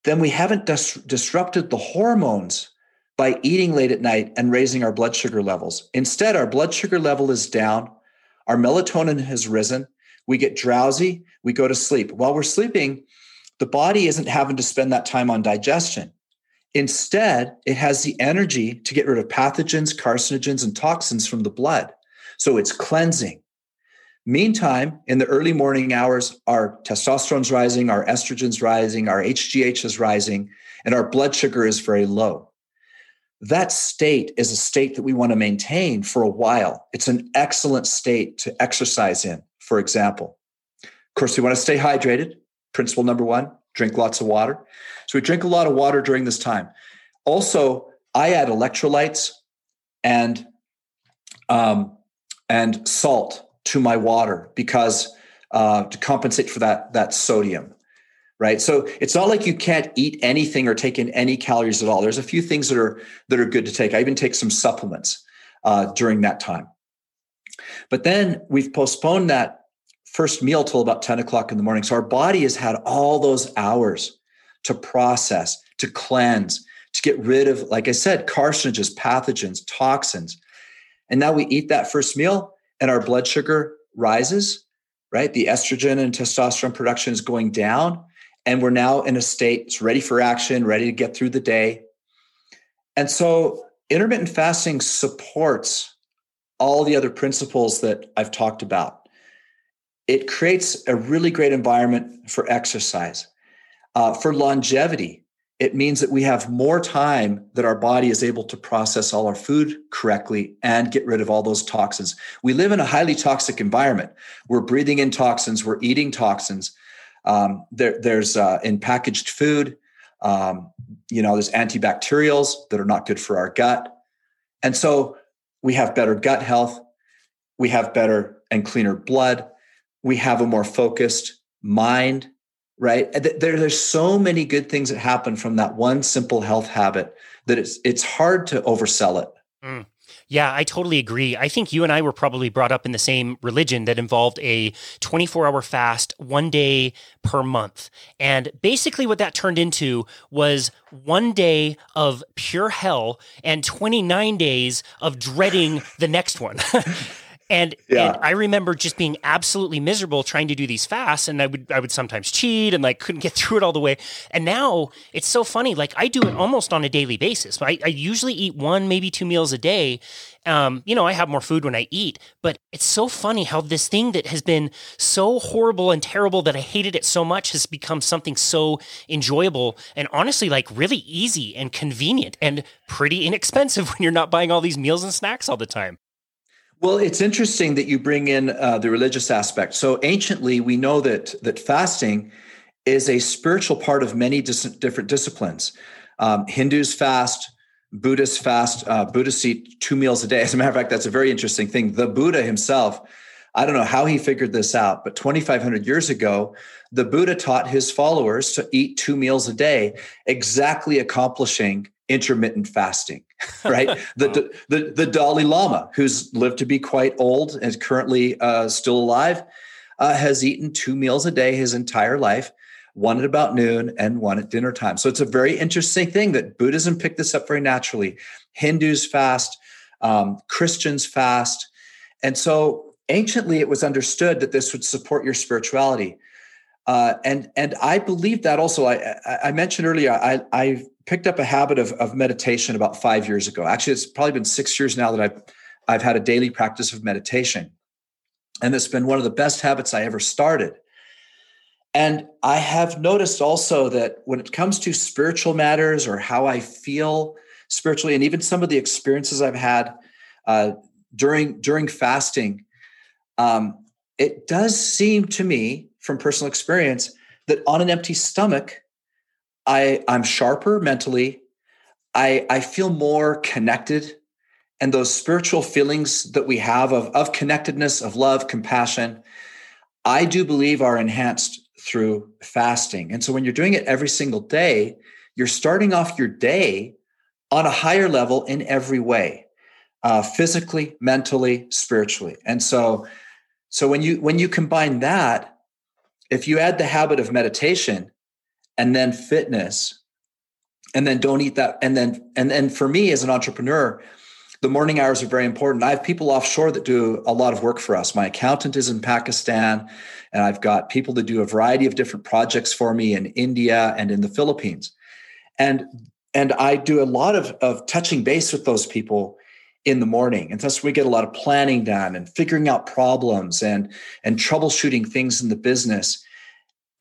then we haven't dis- disrupted the hormones by eating late at night and raising our blood sugar levels. Instead, our blood sugar level is down, our melatonin has risen, we get drowsy, we go to sleep. While we're sleeping, the body isn't having to spend that time on digestion. Instead, it has the energy to get rid of pathogens, carcinogens, and toxins from the blood. So it's cleansing. Meantime, in the early morning hours, our testosterone's rising, our estrogen's rising, our HGH is rising, and our blood sugar is very low. That state is a state that we want to maintain for a while. It's an excellent state to exercise in, for example. Of course, we want to stay hydrated. Principle number one drink lots of water. So we drink a lot of water during this time. Also, I add electrolytes and um, and salt to my water because uh, to compensate for that that sodium right? So it's not like you can't eat anything or take in any calories at all. There's a few things that are that are good to take. I even take some supplements uh, during that time. But then we've postponed that first meal till about 10 o'clock in the morning. So our body has had all those hours to process to cleanse to get rid of like i said carcinogens pathogens toxins. And now we eat that first meal and our blood sugar rises right? The estrogen and testosterone production is going down and we're now in a state it's ready for action ready to get through the day and so intermittent fasting supports all the other principles that i've talked about it creates a really great environment for exercise uh, for longevity it means that we have more time that our body is able to process all our food correctly and get rid of all those toxins. We live in a highly toxic environment. We're breathing in toxins, we're eating toxins. Um, there, there's uh, in packaged food, um, you know, there's antibacterials that are not good for our gut. And so we have better gut health, we have better and cleaner blood, we have a more focused mind right? There, there's so many good things that happen from that one simple health habit that it's it's hard to oversell it. Mm. Yeah, I totally agree. I think you and I were probably brought up in the same religion that involved a 24 hour fast one day per month. And basically, what that turned into was one day of pure hell and 29 days of dreading the next one. And, yeah. and I remember just being absolutely miserable trying to do these fasts, and I would I would sometimes cheat and like couldn't get through it all the way. And now it's so funny. Like I do it almost on a daily basis. I, I usually eat one, maybe two meals a day. Um, you know, I have more food when I eat, but it's so funny how this thing that has been so horrible and terrible that I hated it so much has become something so enjoyable and honestly, like really easy and convenient and pretty inexpensive when you're not buying all these meals and snacks all the time. Well, it's interesting that you bring in uh, the religious aspect. So anciently, we know that that fasting is a spiritual part of many dis- different disciplines. Um, Hindus fast, Buddhists fast. Uh, Buddhists eat two meals a day. As a matter of fact, that's a very interesting thing. The Buddha himself, I don't know how he figured this out, but 2,500 years ago, the Buddha taught his followers to eat two meals a day, exactly accomplishing intermittent fasting, right? the, the, the Dalai Lama, who's lived to be quite old and currently uh, still alive, uh, has eaten two meals a day his entire life, one at about noon and one at dinner time. So it's a very interesting thing that Buddhism picked this up very naturally. Hindus fast, um, Christians fast. And so anciently it was understood that this would support your spirituality. Uh, and and I believe that also. I I mentioned earlier. I I picked up a habit of of meditation about five years ago. Actually, it's probably been six years now that I've I've had a daily practice of meditation, and it's been one of the best habits I ever started. And I have noticed also that when it comes to spiritual matters or how I feel spiritually, and even some of the experiences I've had uh, during during fasting, um, it does seem to me from personal experience that on an empty stomach, I, I'm sharper mentally. I, I feel more connected. And those spiritual feelings that we have of, of connectedness, of love, compassion, I do believe are enhanced through fasting. And so when you're doing it every single day, you're starting off your day on a higher level in every way uh, physically mentally spiritually and so so when you when you combine that if you add the habit of meditation and then fitness and then don't eat that and then and then for me as an entrepreneur the morning hours are very important. I have people offshore that do a lot of work for us. My accountant is in Pakistan, and I've got people that do a variety of different projects for me in India and in the Philippines. And and I do a lot of, of touching base with those people in the morning. And thus we get a lot of planning done and figuring out problems and and troubleshooting things in the business.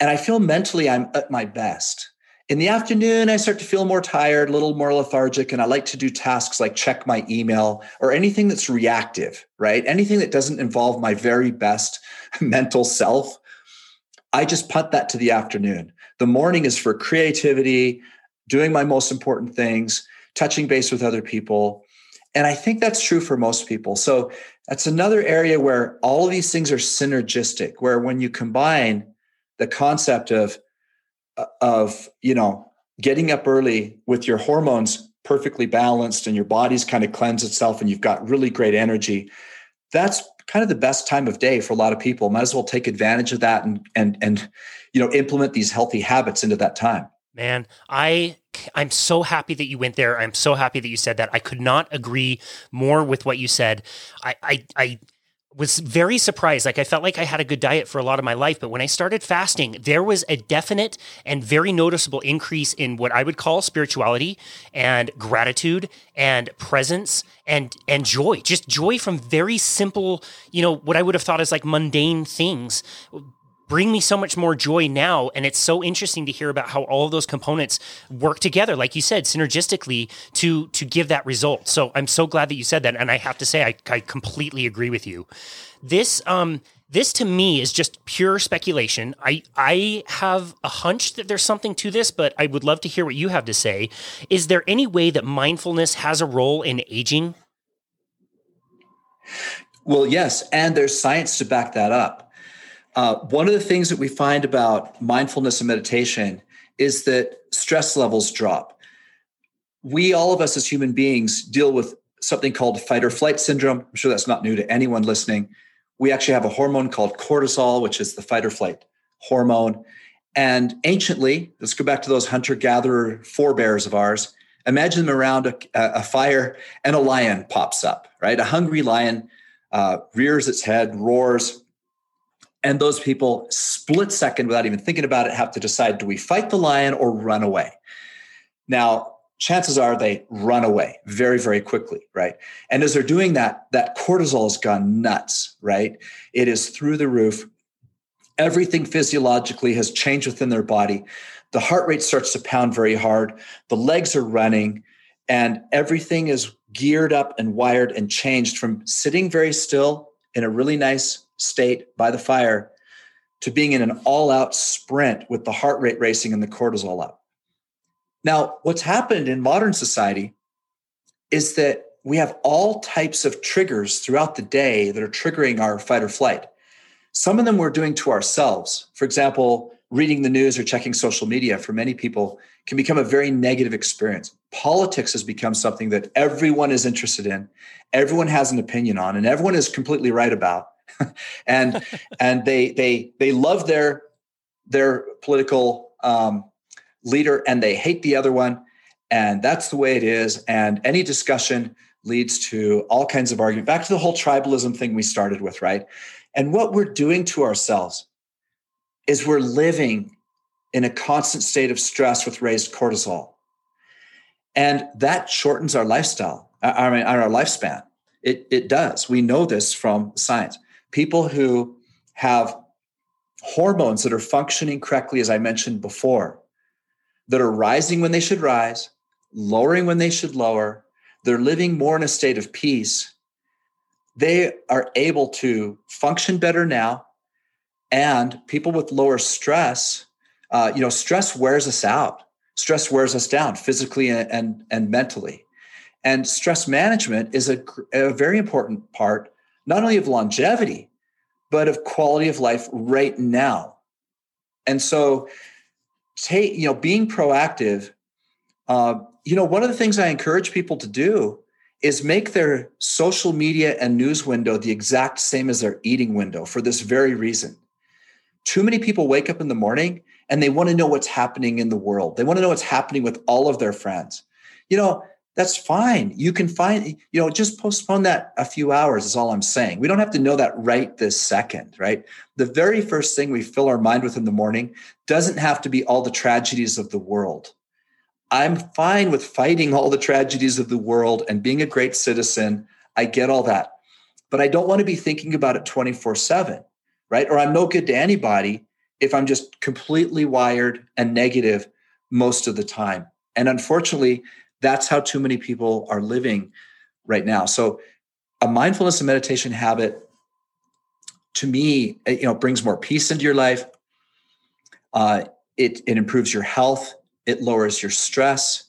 And I feel mentally I'm at my best. In the afternoon, I start to feel more tired, a little more lethargic, and I like to do tasks like check my email or anything that's reactive, right? Anything that doesn't involve my very best mental self. I just punt that to the afternoon. The morning is for creativity, doing my most important things, touching base with other people. And I think that's true for most people. So that's another area where all of these things are synergistic, where when you combine the concept of of you know getting up early with your hormones perfectly balanced and your body's kind of cleansed itself and you've got really great energy that's kind of the best time of day for a lot of people. Might as well take advantage of that and and and you know implement these healthy habits into that time. Man i i'm so happy that you went there. I'm so happy that you said that. I could not agree more with what you said. I i, I was very surprised. Like I felt like I had a good diet for a lot of my life, but when I started fasting, there was a definite and very noticeable increase in what I would call spirituality and gratitude and presence and and joy. Just joy from very simple, you know, what I would have thought as like mundane things bring me so much more joy now. And it's so interesting to hear about how all of those components work together, like you said, synergistically to to give that result. So I'm so glad that you said that. And I have to say, I, I completely agree with you. This um this to me is just pure speculation. I I have a hunch that there's something to this, but I would love to hear what you have to say. Is there any way that mindfulness has a role in aging? Well, yes, and there's science to back that up. Uh, one of the things that we find about mindfulness and meditation is that stress levels drop. We, all of us as human beings, deal with something called fight or flight syndrome. I'm sure that's not new to anyone listening. We actually have a hormone called cortisol, which is the fight or flight hormone. And anciently, let's go back to those hunter gatherer forebears of ours. Imagine them around a, a, fire and a lion pops up, right? A hungry lion uh, rears its head, roars, and those people, split second, without even thinking about it, have to decide do we fight the lion or run away? Now, chances are they run away very, very quickly, right? And as they're doing that, that cortisol has gone nuts, right? It is through the roof. Everything physiologically has changed within their body. The heart rate starts to pound very hard. The legs are running, and everything is geared up and wired and changed from sitting very still in a really nice state by the fire to being in an all out sprint with the heart rate racing and the cortisol up. Now, what's happened in modern society is that we have all types of triggers throughout the day that are triggering our fight or flight. Some of them we're doing to ourselves. For example, reading the news or checking social media for many people can become a very negative experience. Politics has become something that everyone is interested in, everyone has an opinion on, and everyone is completely right about. and and they they they love their their political um, leader and they hate the other one. And that's the way it is. And any discussion leads to all kinds of argument. Back to the whole tribalism thing we started with right? And what we're doing to ourselves is we're living in a constant state of stress with raised cortisol. And that shortens our lifestyle i mean our lifespan. It, it does. We know this from science people who have hormones that are functioning correctly, as I mentioned before, that are rising when they should rise, lowering when they should lower, they're living more in a state of peace. They are able to function better now. And people with lower stress, uh, you know, stress wears us out. Stress wears us down physically and, and, and mentally. And stress management is a, a very important part not only of longevity, but of quality of life right now. And so, take you know, being proactive. Uh, you know, one of the things I encourage people to do is make their social media and news window the exact same as their eating window for this very reason. Too many people wake up in the morning and they want to know what's happening in the world. They want to know what's happening with all of their friends. You know, that's fine. You can find, you know, just postpone that a few hours is all I'm saying. We don't have to know that right this second, right? The very first thing we fill our mind with in the morning doesn't have to be all the tragedies of the world. I'm fine with fighting all the tragedies of the world and being a great citizen. I get all that. But I don't want to be thinking about it 24 7, right? Or I'm no good to anybody if I'm just completely wired and negative most of the time. And unfortunately, that's how too many people are living right now. So a mindfulness and meditation habit to me, you know, brings more peace into your life. Uh, it, it improves your health. It lowers your stress.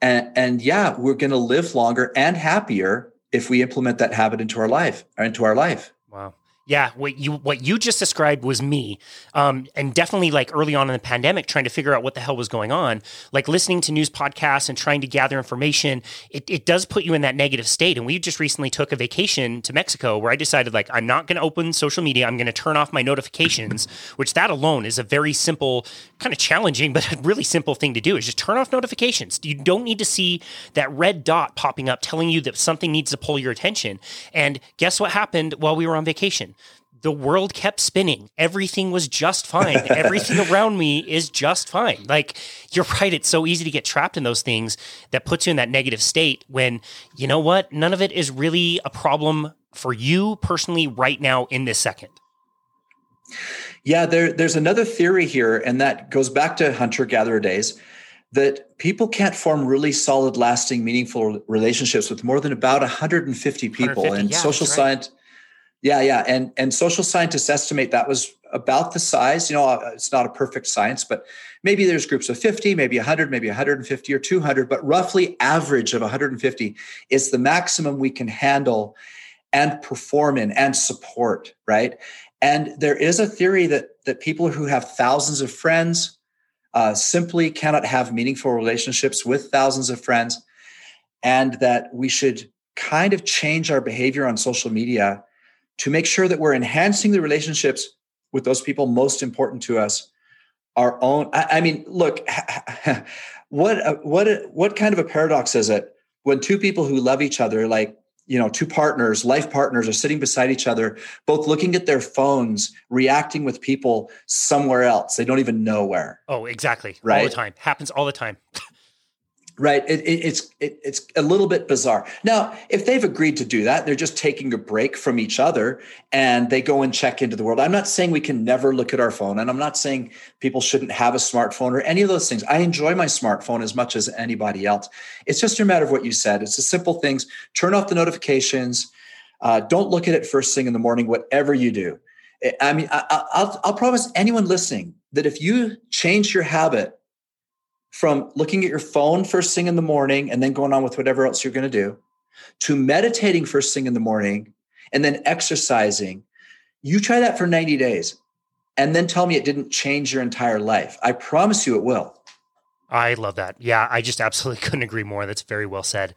And, and yeah, we're going to live longer and happier if we implement that habit into our life into our life. Wow. Yeah, what you what you just described was me, um, and definitely like early on in the pandemic, trying to figure out what the hell was going on. Like listening to news podcasts and trying to gather information, it, it does put you in that negative state. And we just recently took a vacation to Mexico, where I decided like I'm not going to open social media. I'm going to turn off my notifications, which that alone is a very simple, kind of challenging, but a really simple thing to do. Is just turn off notifications. You don't need to see that red dot popping up telling you that something needs to pull your attention. And guess what happened while we were on vacation? The world kept spinning. Everything was just fine. Everything around me is just fine. Like, you're right. It's so easy to get trapped in those things that puts you in that negative state when, you know what? None of it is really a problem for you personally right now in this second. Yeah, there, there's another theory here, and that goes back to hunter gatherer days that people can't form really solid, lasting, meaningful relationships with more than about 150 people. 150, and yeah, social right. science yeah, yeah, and and social scientists estimate that was about the size. You know, uh, it's not a perfect science, but maybe there's groups of 50, maybe 100, maybe 150 or 200, but roughly average of 150 is the maximum we can handle and perform in and support, right? And there is a theory that that people who have thousands of friends uh, simply cannot have meaningful relationships with thousands of friends, and that we should kind of change our behavior on social media to make sure that we're enhancing the relationships with those people most important to us our own i, I mean look what what what kind of a paradox is it when two people who love each other like you know two partners life partners are sitting beside each other both looking at their phones reacting with people somewhere else? They don't even know where. Oh exactly. Right all the time. Happens all the time right? It, it, it's it, it's a little bit bizarre. Now if they've agreed to do that they're just taking a break from each other and they go and check into the world. I'm not saying we can never look at our phone and i'm not saying people shouldn't have a smartphone or any of those things. I enjoy my smartphone as much as anybody else. It's just a matter of what you said. It's the simple things. Turn off the notifications. Uh, don't look at it first thing in the morning whatever you do. I mean I, I'll, I'll promise anyone listening that if you change your habit from looking at your phone first thing in the morning and then going on with whatever else you're going to do to meditating first thing in the morning and then exercising. You try that for 90 days and then tell me it didn't change your entire life. I promise you it will. I love that. Yeah, I just absolutely couldn't agree more. That's very well said.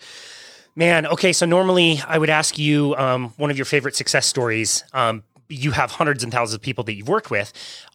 Man, okay, so normally I would ask you um, one of your favorite success stories. Um, you have hundreds and thousands of people that you've worked with.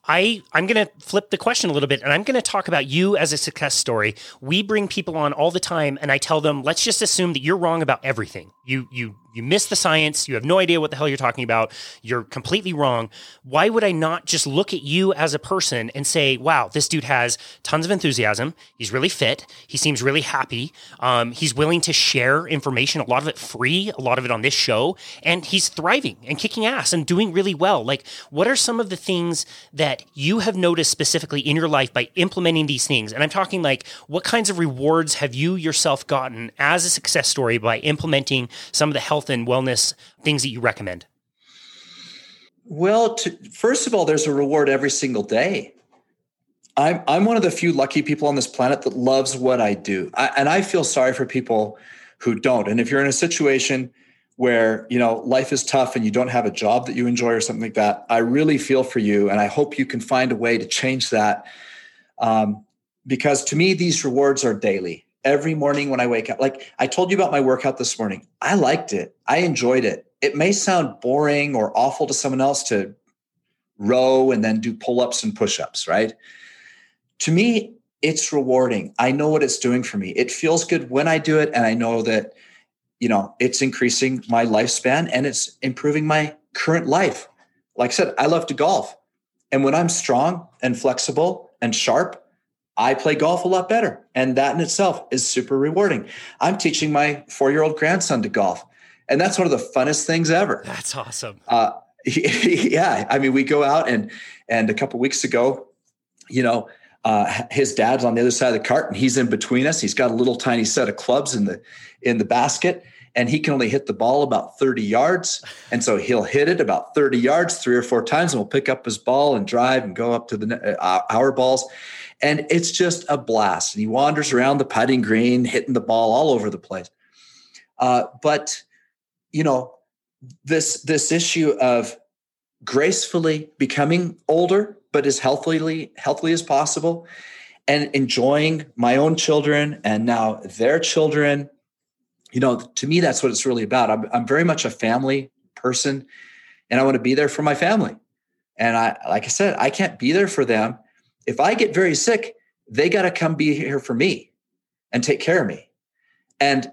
I, I'm going to flip the question a little bit and I'm going to talk about you as a success story. We bring people on all the time and I tell them, let's just assume that you're wrong about everything. You, you, you miss the science. You have no idea what the hell you're talking about. You're completely wrong. Why would I not just look at you as a person and say, wow, this dude has tons of enthusiasm. He's really fit. He seems really happy. Um, he's willing to share information, a lot of it free, a lot of it on this show. And he's thriving and kicking ass and doing really well. Like, what are some of the things that that you have noticed specifically in your life by implementing these things? And I'm talking like, what kinds of rewards have you yourself gotten as a success story by implementing some of the health and wellness things that you recommend? Well, to, first of all, there's a reward every single day. I'm I'm one of the few lucky people on this planet that loves what I do, I, and I feel sorry for people who don't. And if you're in a situation where you know life is tough and you don't have a job that you enjoy or something like that i really feel for you and i hope you can find a way to change that um, because to me these rewards are daily every morning when i wake up like i told you about my workout this morning i liked it i enjoyed it it may sound boring or awful to someone else to row and then do pull-ups and push-ups right to me it's rewarding. I know what it's doing for me. It feels good when I do it. And I know that, you know, it's increasing my lifespan and it's improving my current life. Like I said, I love to golf. And when I'm strong and flexible and sharp, I play golf a lot better. And that in itself is super rewarding. I'm teaching my four year old grandson to golf. And that's one of the funnest things ever. That's awesome. Uh, yeah. I mean, we go out and, and a couple weeks ago, you know, uh, his dad's on the other side of the cart and he's in between us. He's got a little tiny set of clubs in the, in the basket and he can only hit the ball about 30 yards. And so he'll hit it about 30 yards three or four times and we'll pick up his ball and drive and go up to the uh, our balls. And it's just a blast. And he wanders around the putting green, hitting the ball all over the place. Uh, but, you know, this this issue of gracefully becoming older, but as healthily healthily as possible, and enjoying my own children and now their children. You know, to me, that's what it's really about. I'm, I'm very much a family person, and I want to be there for my family. And I, like I said, I can't be there for them if I get very sick, they got to come be here for me and take care of me. And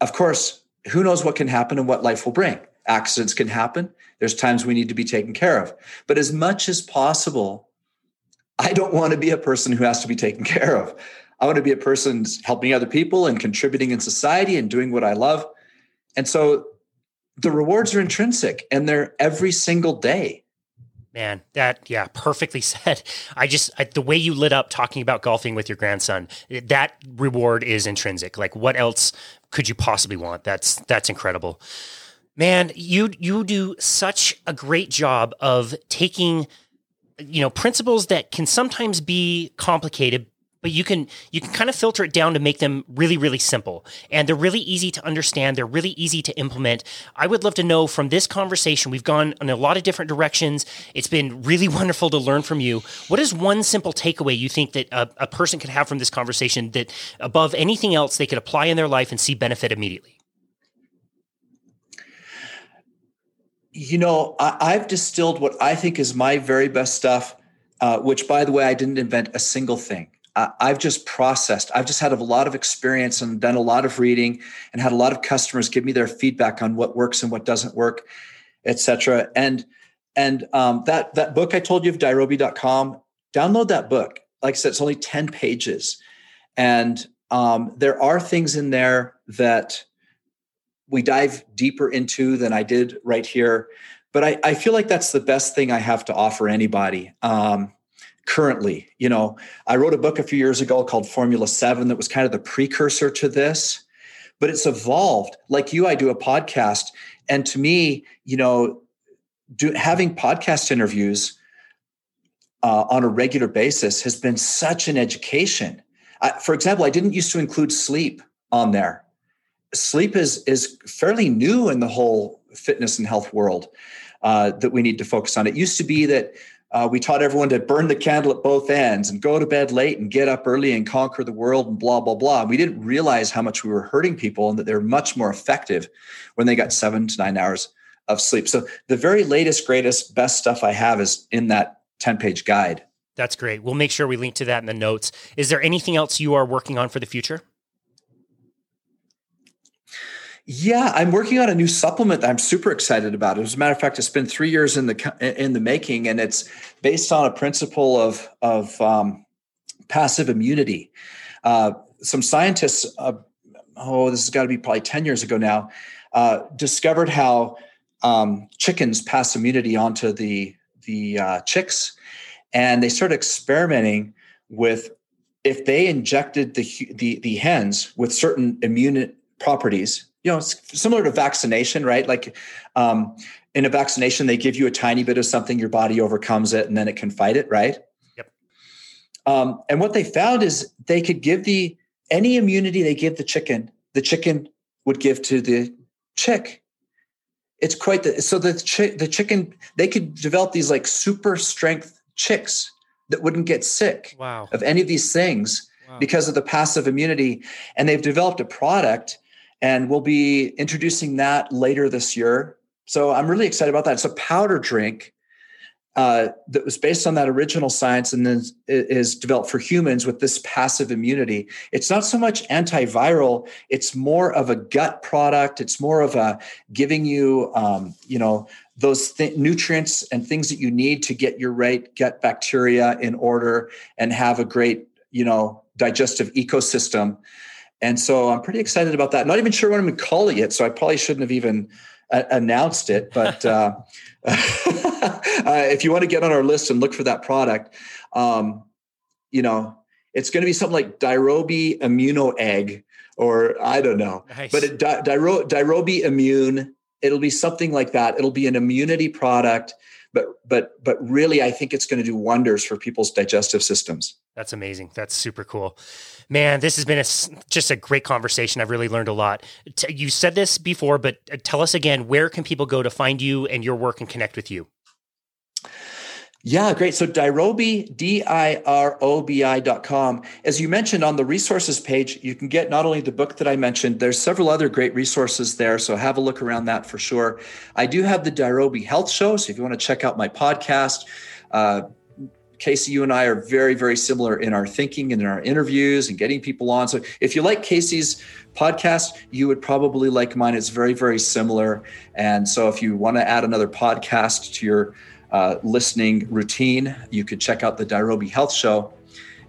of course, who knows what can happen and what life will bring. Accidents can happen. There's times we need to be taken care of. But as much as possible, I don't want to be a person who has to be taken care of. I want to be a person helping other people and contributing in society and doing what I love. And so the rewards are intrinsic and they're every single day. Man, that yeah, perfectly said. I just I, the way you lit up talking about golfing with your grandson, that reward is intrinsic. Like what else could you possibly want? That's that's incredible. Man, you you do such a great job of taking you know principles that can sometimes be complicated but you can you can kind of filter it down to make them really really simple. And they're really easy to understand they're really easy to implement. I would love to know from this conversation we've gone in a lot of different directions. It's been really wonderful to learn from you. What is one simple takeaway you think that a, a person could have from this conversation that above anything else they could apply in their life and see benefit immediately? You know I, have distilled what i think is my very best stuff uh, which by the way i didn't invent a single thing I've just processed. I've just had a lot of experience and done a lot of reading and had a lot of customers give me their feedback on what works and what doesn't work, et cetera. And and um, that that book I told you of Dirobi.com, download that book. Like I said, it's only 10 pages. And um, there are things in there that we dive deeper into than I did right here. But I, I feel like that's the best thing I have to offer anybody. Um, currently. You know, I wrote a book a few years ago called Formula 7 that was kind of the precursor to this, but it's evolved. Like you, I do a podcast. And to me, you know, do, having podcast interviews uh, on a regular basis has been such an education. I, for example, I didn't used to include sleep on there. Sleep is is fairly new in the whole fitness and health world uh, that we need to focus on. It used to be that uh, we taught everyone to burn the candle at both ends and go to bed late and get up early and conquer the world and blah, blah, blah. We didn't realize how much we were hurting people and that they're much more effective when they got seven to nine hours of sleep. So the very latest, greatest, best stuff I have is in that 10 page guide. That's great. We'll make sure we link to that in the notes. Is there anything else you are working on for the future? Yeah, I'm working on a new supplement that I'm super excited about. As a matter of fact, it's been three years in the in the making, and it's based on a principle of of um, passive immunity. Uh, some scientists, uh, oh, this has got to be probably ten years ago now, uh, discovered how um, chickens pass immunity onto the the uh, chicks, and they started experimenting with if they injected the the, the hens with certain immune properties you know similar to vaccination right like um, in a vaccination they give you a tiny bit of something your body overcomes it and then it can fight it right yep um, and what they found is they could give the any immunity they give the chicken the chicken would give to the chick it's quite the so the chick the chicken they could develop these like super strength chicks that wouldn't get sick wow. of any of these things wow. because of the passive immunity and they've developed a product and we'll be introducing that later this year. So I'm really excited about that. It's a powder drink uh, that was based on that original science and then is developed for humans with this passive immunity. It's not so much antiviral; it's more of a gut product. It's more of a giving you, um, you know, those th- nutrients and things that you need to get your right gut bacteria in order and have a great, you know, digestive ecosystem. And so I'm pretty excited about that. Not even sure what I'm going to call it yet, so I probably shouldn't have even uh, announced it. But uh, uh, if you want to get on our list and look for that product, um, you know, it's going to be something like Dirobi Immuno Egg, or I don't know, nice. but it, Di- Immune. It'll be something like that. It'll be an immunity product, but but but really, I think it's going to do wonders for people's digestive systems. That's amazing. That's super cool. Man, this has been a, just a great conversation. I've really learned a lot. You said this before, but uh, tell us again where can people go to find you and your work and connect with you? Yeah, great. So Dirobi, D-I-R-O-B-I dot com. As you mentioned on the resources page, you can get not only the book that I mentioned, there's several other great resources there. So have a look around that for sure. I do have the Dirobi Health Show. So if you want to check out my podcast, uh, Casey, you and I are very, very similar in our thinking and in our interviews and getting people on. So if you like Casey's podcast, you would probably like mine. It's very, very similar. And so if you want to add another podcast to your uh, listening routine, you could check out the Dirobi Health Show.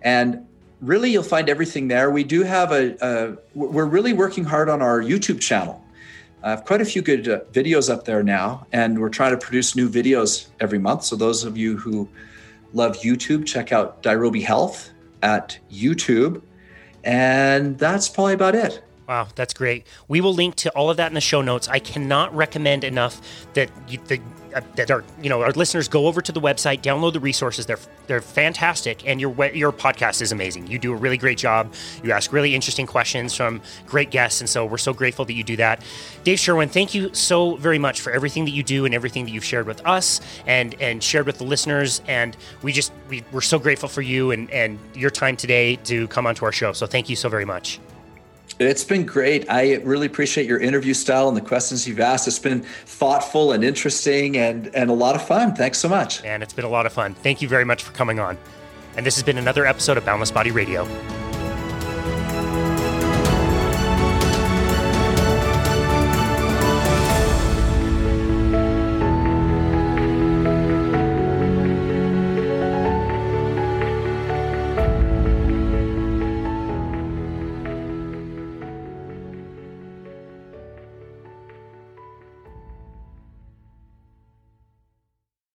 And really, you'll find everything there. We do have a, a we're really working hard on our YouTube channel. I have quite a few good uh, videos up there now, and we're trying to produce new videos every month. So, those of you who love YouTube, check out Dirobi Health at YouTube. And that's probably about it. Wow, that's great. We will link to all of that in the show notes. I cannot recommend enough that you, the, Uh, that our you know our listeners go over to the website, download the resources. They're they're fantastic, and your your podcast is amazing. You do a really great job. You ask really interesting questions from great guests, and so we're so grateful that you do that. Dave Sherwin, thank you so very much for everything that you do and everything that you've shared with us and and shared with the listeners. And we just we, we're so grateful for you and and your time today to come onto our show. So thank you so very much. It's been great. I really appreciate your interview style and the questions you've asked. It's been thoughtful and interesting and, and a lot of fun. Thanks so much. And it's been a lot of fun. Thank you very much for coming on. And this has been another episode of Boundless Body Radio.